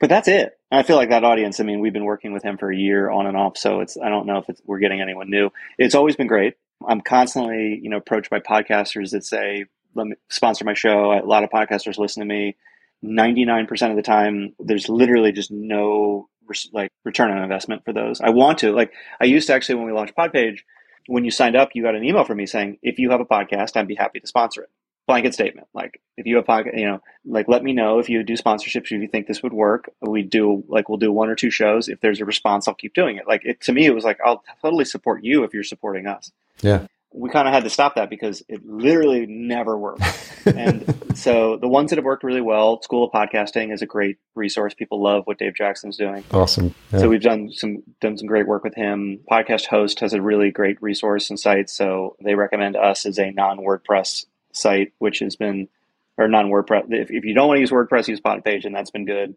but that's it. I feel like that audience. I mean, we've been working with him for a year on and off, so it's. I don't know if we're getting anyone new. It's always been great. I'm constantly, you know, approached by podcasters that say, "Let me sponsor my show." A lot of podcasters listen to me. 99% of the time, there's literally just no like return on investment for those. I want to like. I used to actually when we launched Podpage, when you signed up, you got an email from me saying, "If you have a podcast, I'd be happy to sponsor it." Blanket statement. Like if you have pocket, you know, like let me know if you do sponsorships if you think this would work. We do like we'll do one or two shows. If there's a response, I'll keep doing it. Like it to me, it was like I'll totally support you if you're supporting us. Yeah. We kind of had to stop that because it literally never worked. and so the ones that have worked really well, School of Podcasting is a great resource. People love what Dave Jackson's doing. Awesome. Yeah. So we've done some done some great work with him. Podcast Host has a really great resource and site. So they recommend us as a non WordPress site, which has been, or non WordPress. If, if you don't want to use WordPress, use Podpage, and that's been good.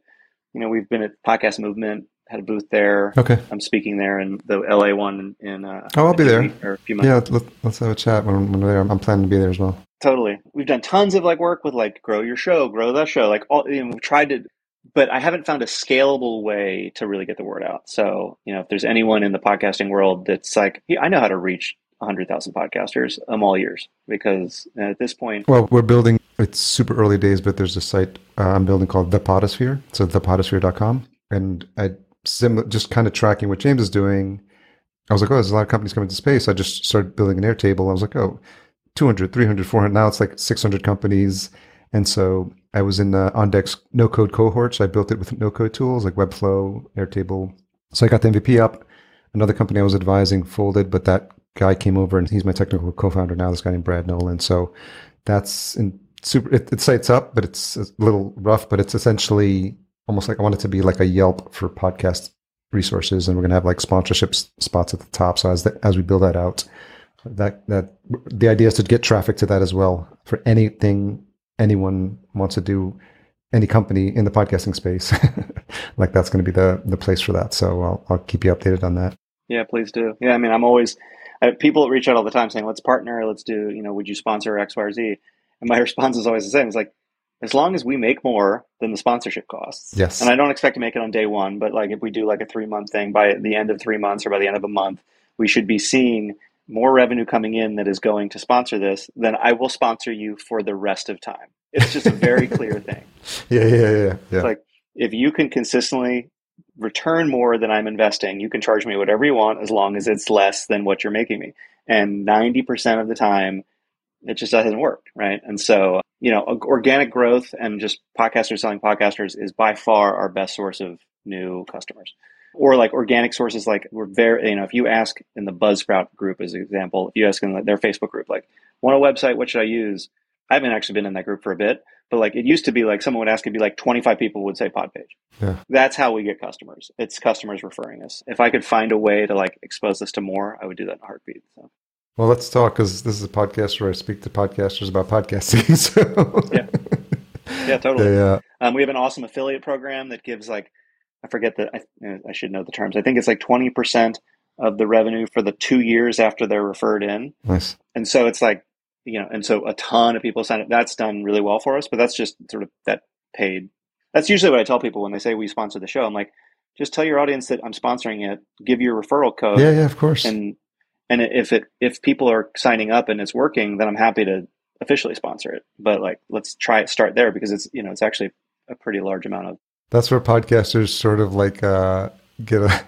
You know, we've been at Podcast Movement had a booth there. Okay. I'm speaking there in the LA one in. Uh, oh, I'll be there. Or a few months. Yeah, let, us have a chat when, when we're there. I'm planning to be there as well. Totally. We've done tons of like work with like grow your show, grow the show. Like all, you know, we've tried to, but I haven't found a scalable way to really get the word out. So, you know, if there's anyone in the podcasting world that's like, I know how to reach 100,000 podcasters, I'm all ears because at this point. Well, we're building, it's super early days, but there's a site uh, I'm building called The Podosphere. So thepodosphere.com. And I just kind of tracking what James is doing. I was like, oh, there's a lot of companies coming to space. I just started building an Airtable. I was like, oh, 200, 300, 400. Now it's like 600 companies. And so I was in the OnDeck's no code cohort. So I built it with no code tools like Webflow, Airtable. So I got the MVP up. Another company I was advising folded, but that guy came over and he's my technical co-founder now. This guy named Brad Nolan. So that's in super. It, it sites up, but it's a little rough. But it's essentially almost like I want it to be like a Yelp for podcast resources, and we're gonna have like sponsorship spots at the top. So as the, as we build that out, that that the idea is to get traffic to that as well for anything anyone wants to do any company in the podcasting space like that's going to be the the place for that so I'll, I'll keep you updated on that yeah please do yeah i mean i'm always people reach out all the time saying let's partner let's do you know would you sponsor x y or z and my response is always the same it's like as long as we make more than the sponsorship costs yes and i don't expect to make it on day one but like if we do like a three month thing by the end of three months or by the end of a month we should be seeing more revenue coming in that is going to sponsor this, then I will sponsor you for the rest of time. It's just a very clear thing. Yeah, yeah, yeah, yeah. like if you can consistently return more than I'm investing, you can charge me whatever you want as long as it's less than what you're making me. And 90% of the time, it just doesn't work, right? And so, you know, organic growth and just podcasters selling podcasters is by far our best source of new customers or like organic sources like we're very you know if you ask in the buzzsprout group as an example if you ask in their facebook group like want a website what should i use i haven't actually been in that group for a bit but like it used to be like someone would ask it'd be like 25 people would say podpage yeah. that's how we get customers it's customers referring us if i could find a way to like expose this to more i would do that in a heartbeat so well let's talk because this is a podcast where i speak to podcasters about podcasting so yeah yeah totally yeah um, we have an awesome affiliate program that gives like I forget that I, I should know the terms. I think it's like 20% of the revenue for the two years after they're referred in. Nice. And so it's like, you know, and so a ton of people sign up. That's done really well for us, but that's just sort of that paid. That's usually what I tell people when they say we sponsor the show. I'm like, just tell your audience that I'm sponsoring it. Give your referral code. Yeah, yeah, of course. And and if it if people are signing up and it's working, then I'm happy to officially sponsor it. But like, let's try it start there because it's you know it's actually a pretty large amount of that's where podcasters sort of like uh, get a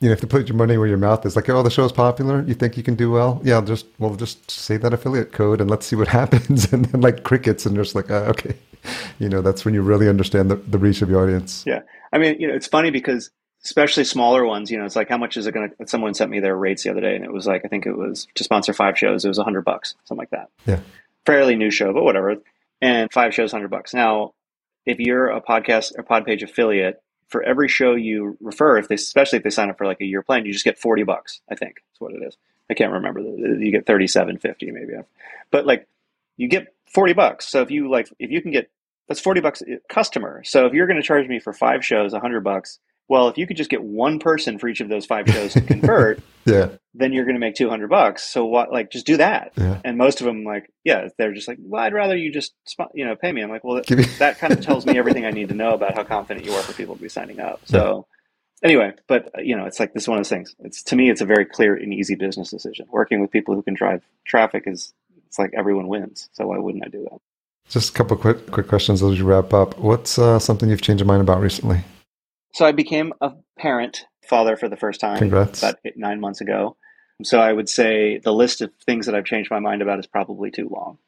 you know, if to put your money where your mouth is, like, oh, the show's popular, you think you can do well? Yeah, just well, just say that affiliate code and let's see what happens. And then like crickets, and just like, uh, okay, you know, that's when you really understand the, the reach of your audience. Yeah, I mean, you know, it's funny because especially smaller ones, you know, it's like how much is it going to? Someone sent me their rates the other day, and it was like I think it was to sponsor five shows, it was a hundred bucks, something like that. Yeah, fairly new show, but whatever. And five shows, hundred bucks. Now if you're a podcast or pod page affiliate, for every show you refer, if they especially if they sign up for like a year plan, you just get forty bucks. I think that's what it is. I can't remember. You get thirty seven fifty maybe, but like you get forty bucks. So if you like, if you can get that's forty bucks uh, customer. So if you're going to charge me for five shows, hundred bucks, well, if you could just get one person for each of those five shows to convert, yeah, then you're going to make 200 bucks. So what, like, just do that. Yeah. And most of them, like, yeah, they're just like, well, I'd rather you just, you know, pay me. I'm like, well, that, that kind of tells me everything I need to know about how confident you are for people to be signing up. So yeah. anyway, but you know, it's like, this is one of those things. It's to me, it's a very clear and easy business decision. Working with people who can drive traffic is, it's like everyone wins. So why wouldn't I do that? Just a couple quick, quick questions as we wrap up. What's uh, something you've changed your mind about recently? So I became a parent, father for the first time Congrats. about eight, nine months ago. So I would say the list of things that I've changed my mind about is probably too long.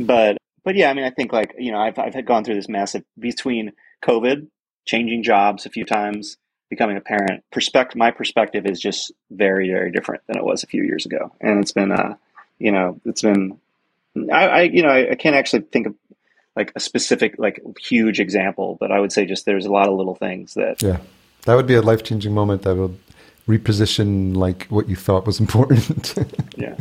but but yeah, I mean, I think like you know, I've I've gone through this massive between COVID, changing jobs a few times, becoming a parent. Perspective, my perspective is just very very different than it was a few years ago, and it's been uh, you know, it's been I, I you know I, I can't actually think of like a specific like huge example but i would say just there's a lot of little things that yeah that would be a life-changing moment that would reposition like what you thought was important yeah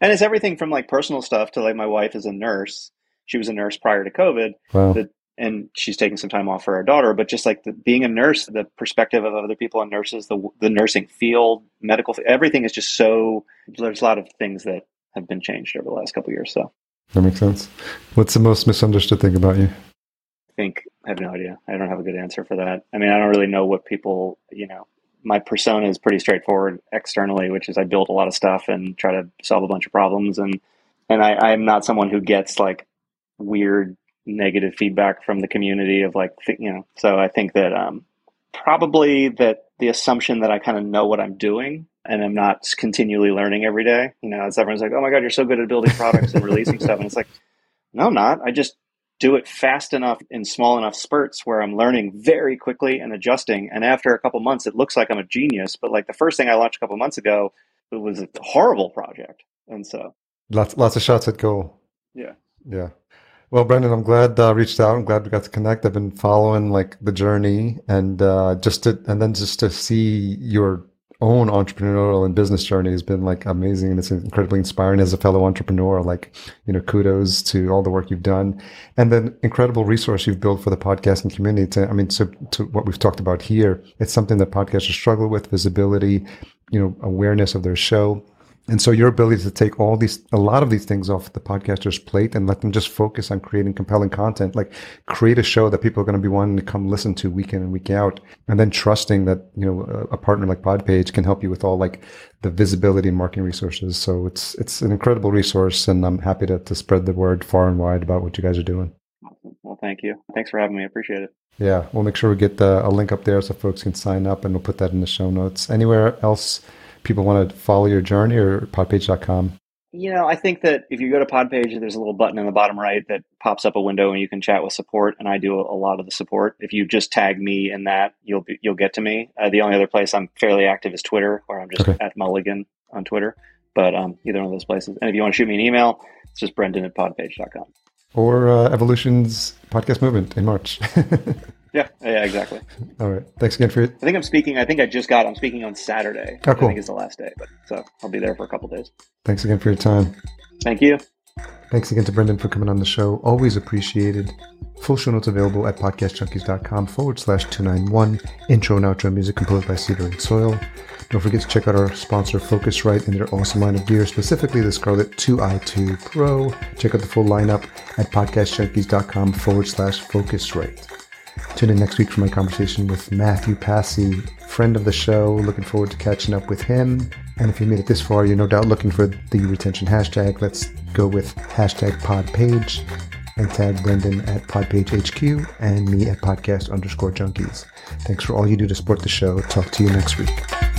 and it's everything from like personal stuff to like my wife is a nurse she was a nurse prior to covid wow. that and she's taking some time off for her daughter. But just like the, being a nurse, the perspective of other people and nurses, the the nursing field, medical, everything is just so. There's a lot of things that have been changed over the last couple years. So that makes sense. What's the most misunderstood thing about you? I think I have no idea. I don't have a good answer for that. I mean, I don't really know what people, you know, my persona is pretty straightforward externally, which is I build a lot of stuff and try to solve a bunch of problems. And, and I, I'm not someone who gets like weird negative feedback from the community of like, you know, so I think that, um, probably that the assumption that I kind of know what I'm doing and I'm not continually learning every day. You know, as everyone's like, "Oh my god, you're so good at building products and releasing stuff," and it's like, no, I'm not. I just do it fast enough in small enough spurts where I'm learning very quickly and adjusting. And after a couple months, it looks like I'm a genius. But like the first thing I launched a couple months ago, it was a horrible project, and so lots lots of shots at goal. Yeah, yeah. Well, Brendan, I'm glad I uh, reached out. I'm glad we got to connect. I've been following like the journey and uh, just to, and then just to see your own entrepreneurial and business journey has been like amazing and it's incredibly inspiring as a fellow entrepreneur. Like, you know, kudos to all the work you've done and the incredible resource you've built for the podcasting community. To, I mean, to what we've talked about here, it's something that podcasters struggle with visibility, you know, awareness of their show and so your ability to take all these, a lot of these things off the podcaster's plate and let them just focus on creating compelling content, like create a show that people are going to be wanting to come listen to week in and week out. And then trusting that, you know, a, a partner like Podpage can help you with all like the visibility and marketing resources. So it's, it's an incredible resource and I'm happy to, to spread the word far and wide about what you guys are doing. Well, thank you. Thanks for having me. I appreciate it. Yeah. We'll make sure we get the, a link up there so folks can sign up and we'll put that in the show notes. Anywhere else? People want to follow your journey or podpage.com? You know, I think that if you go to Podpage, there's a little button in the bottom right that pops up a window and you can chat with support. And I do a lot of the support. If you just tag me in that, you'll be, you'll get to me. Uh, the only other place I'm fairly active is Twitter, where I'm just okay. at Mulligan on Twitter. But um, either one of those places. And if you want to shoot me an email, it's just Brendan at podpage.com. Or uh, Evolution's podcast movement in March. Yeah, yeah, exactly. All right. Thanks again for it. I think I'm speaking. I think I just got. I'm speaking on Saturday. Oh, cool. I think it's the last day, but so I'll be there for a couple days. Thanks again for your time. Thank you. Thanks again to Brendan for coming on the show. Always appreciated. Full show notes available at podcastjunkies.com forward slash 291. Intro and outro music composed by Cedar and Soil. Don't forget to check out our sponsor Focusrite and their awesome line of gear, specifically the Scarlett 2i2 Pro. Check out the full lineup at podcastjunkies.com forward slash Focusrite. Tune in next week for my conversation with Matthew Passy, friend of the show. Looking forward to catching up with him. And if you made it this far, you're no doubt looking for the retention hashtag. Let's go with hashtag podpage and tag Brendan at podpagehq and me at podcast underscore junkies. Thanks for all you do to support the show. Talk to you next week.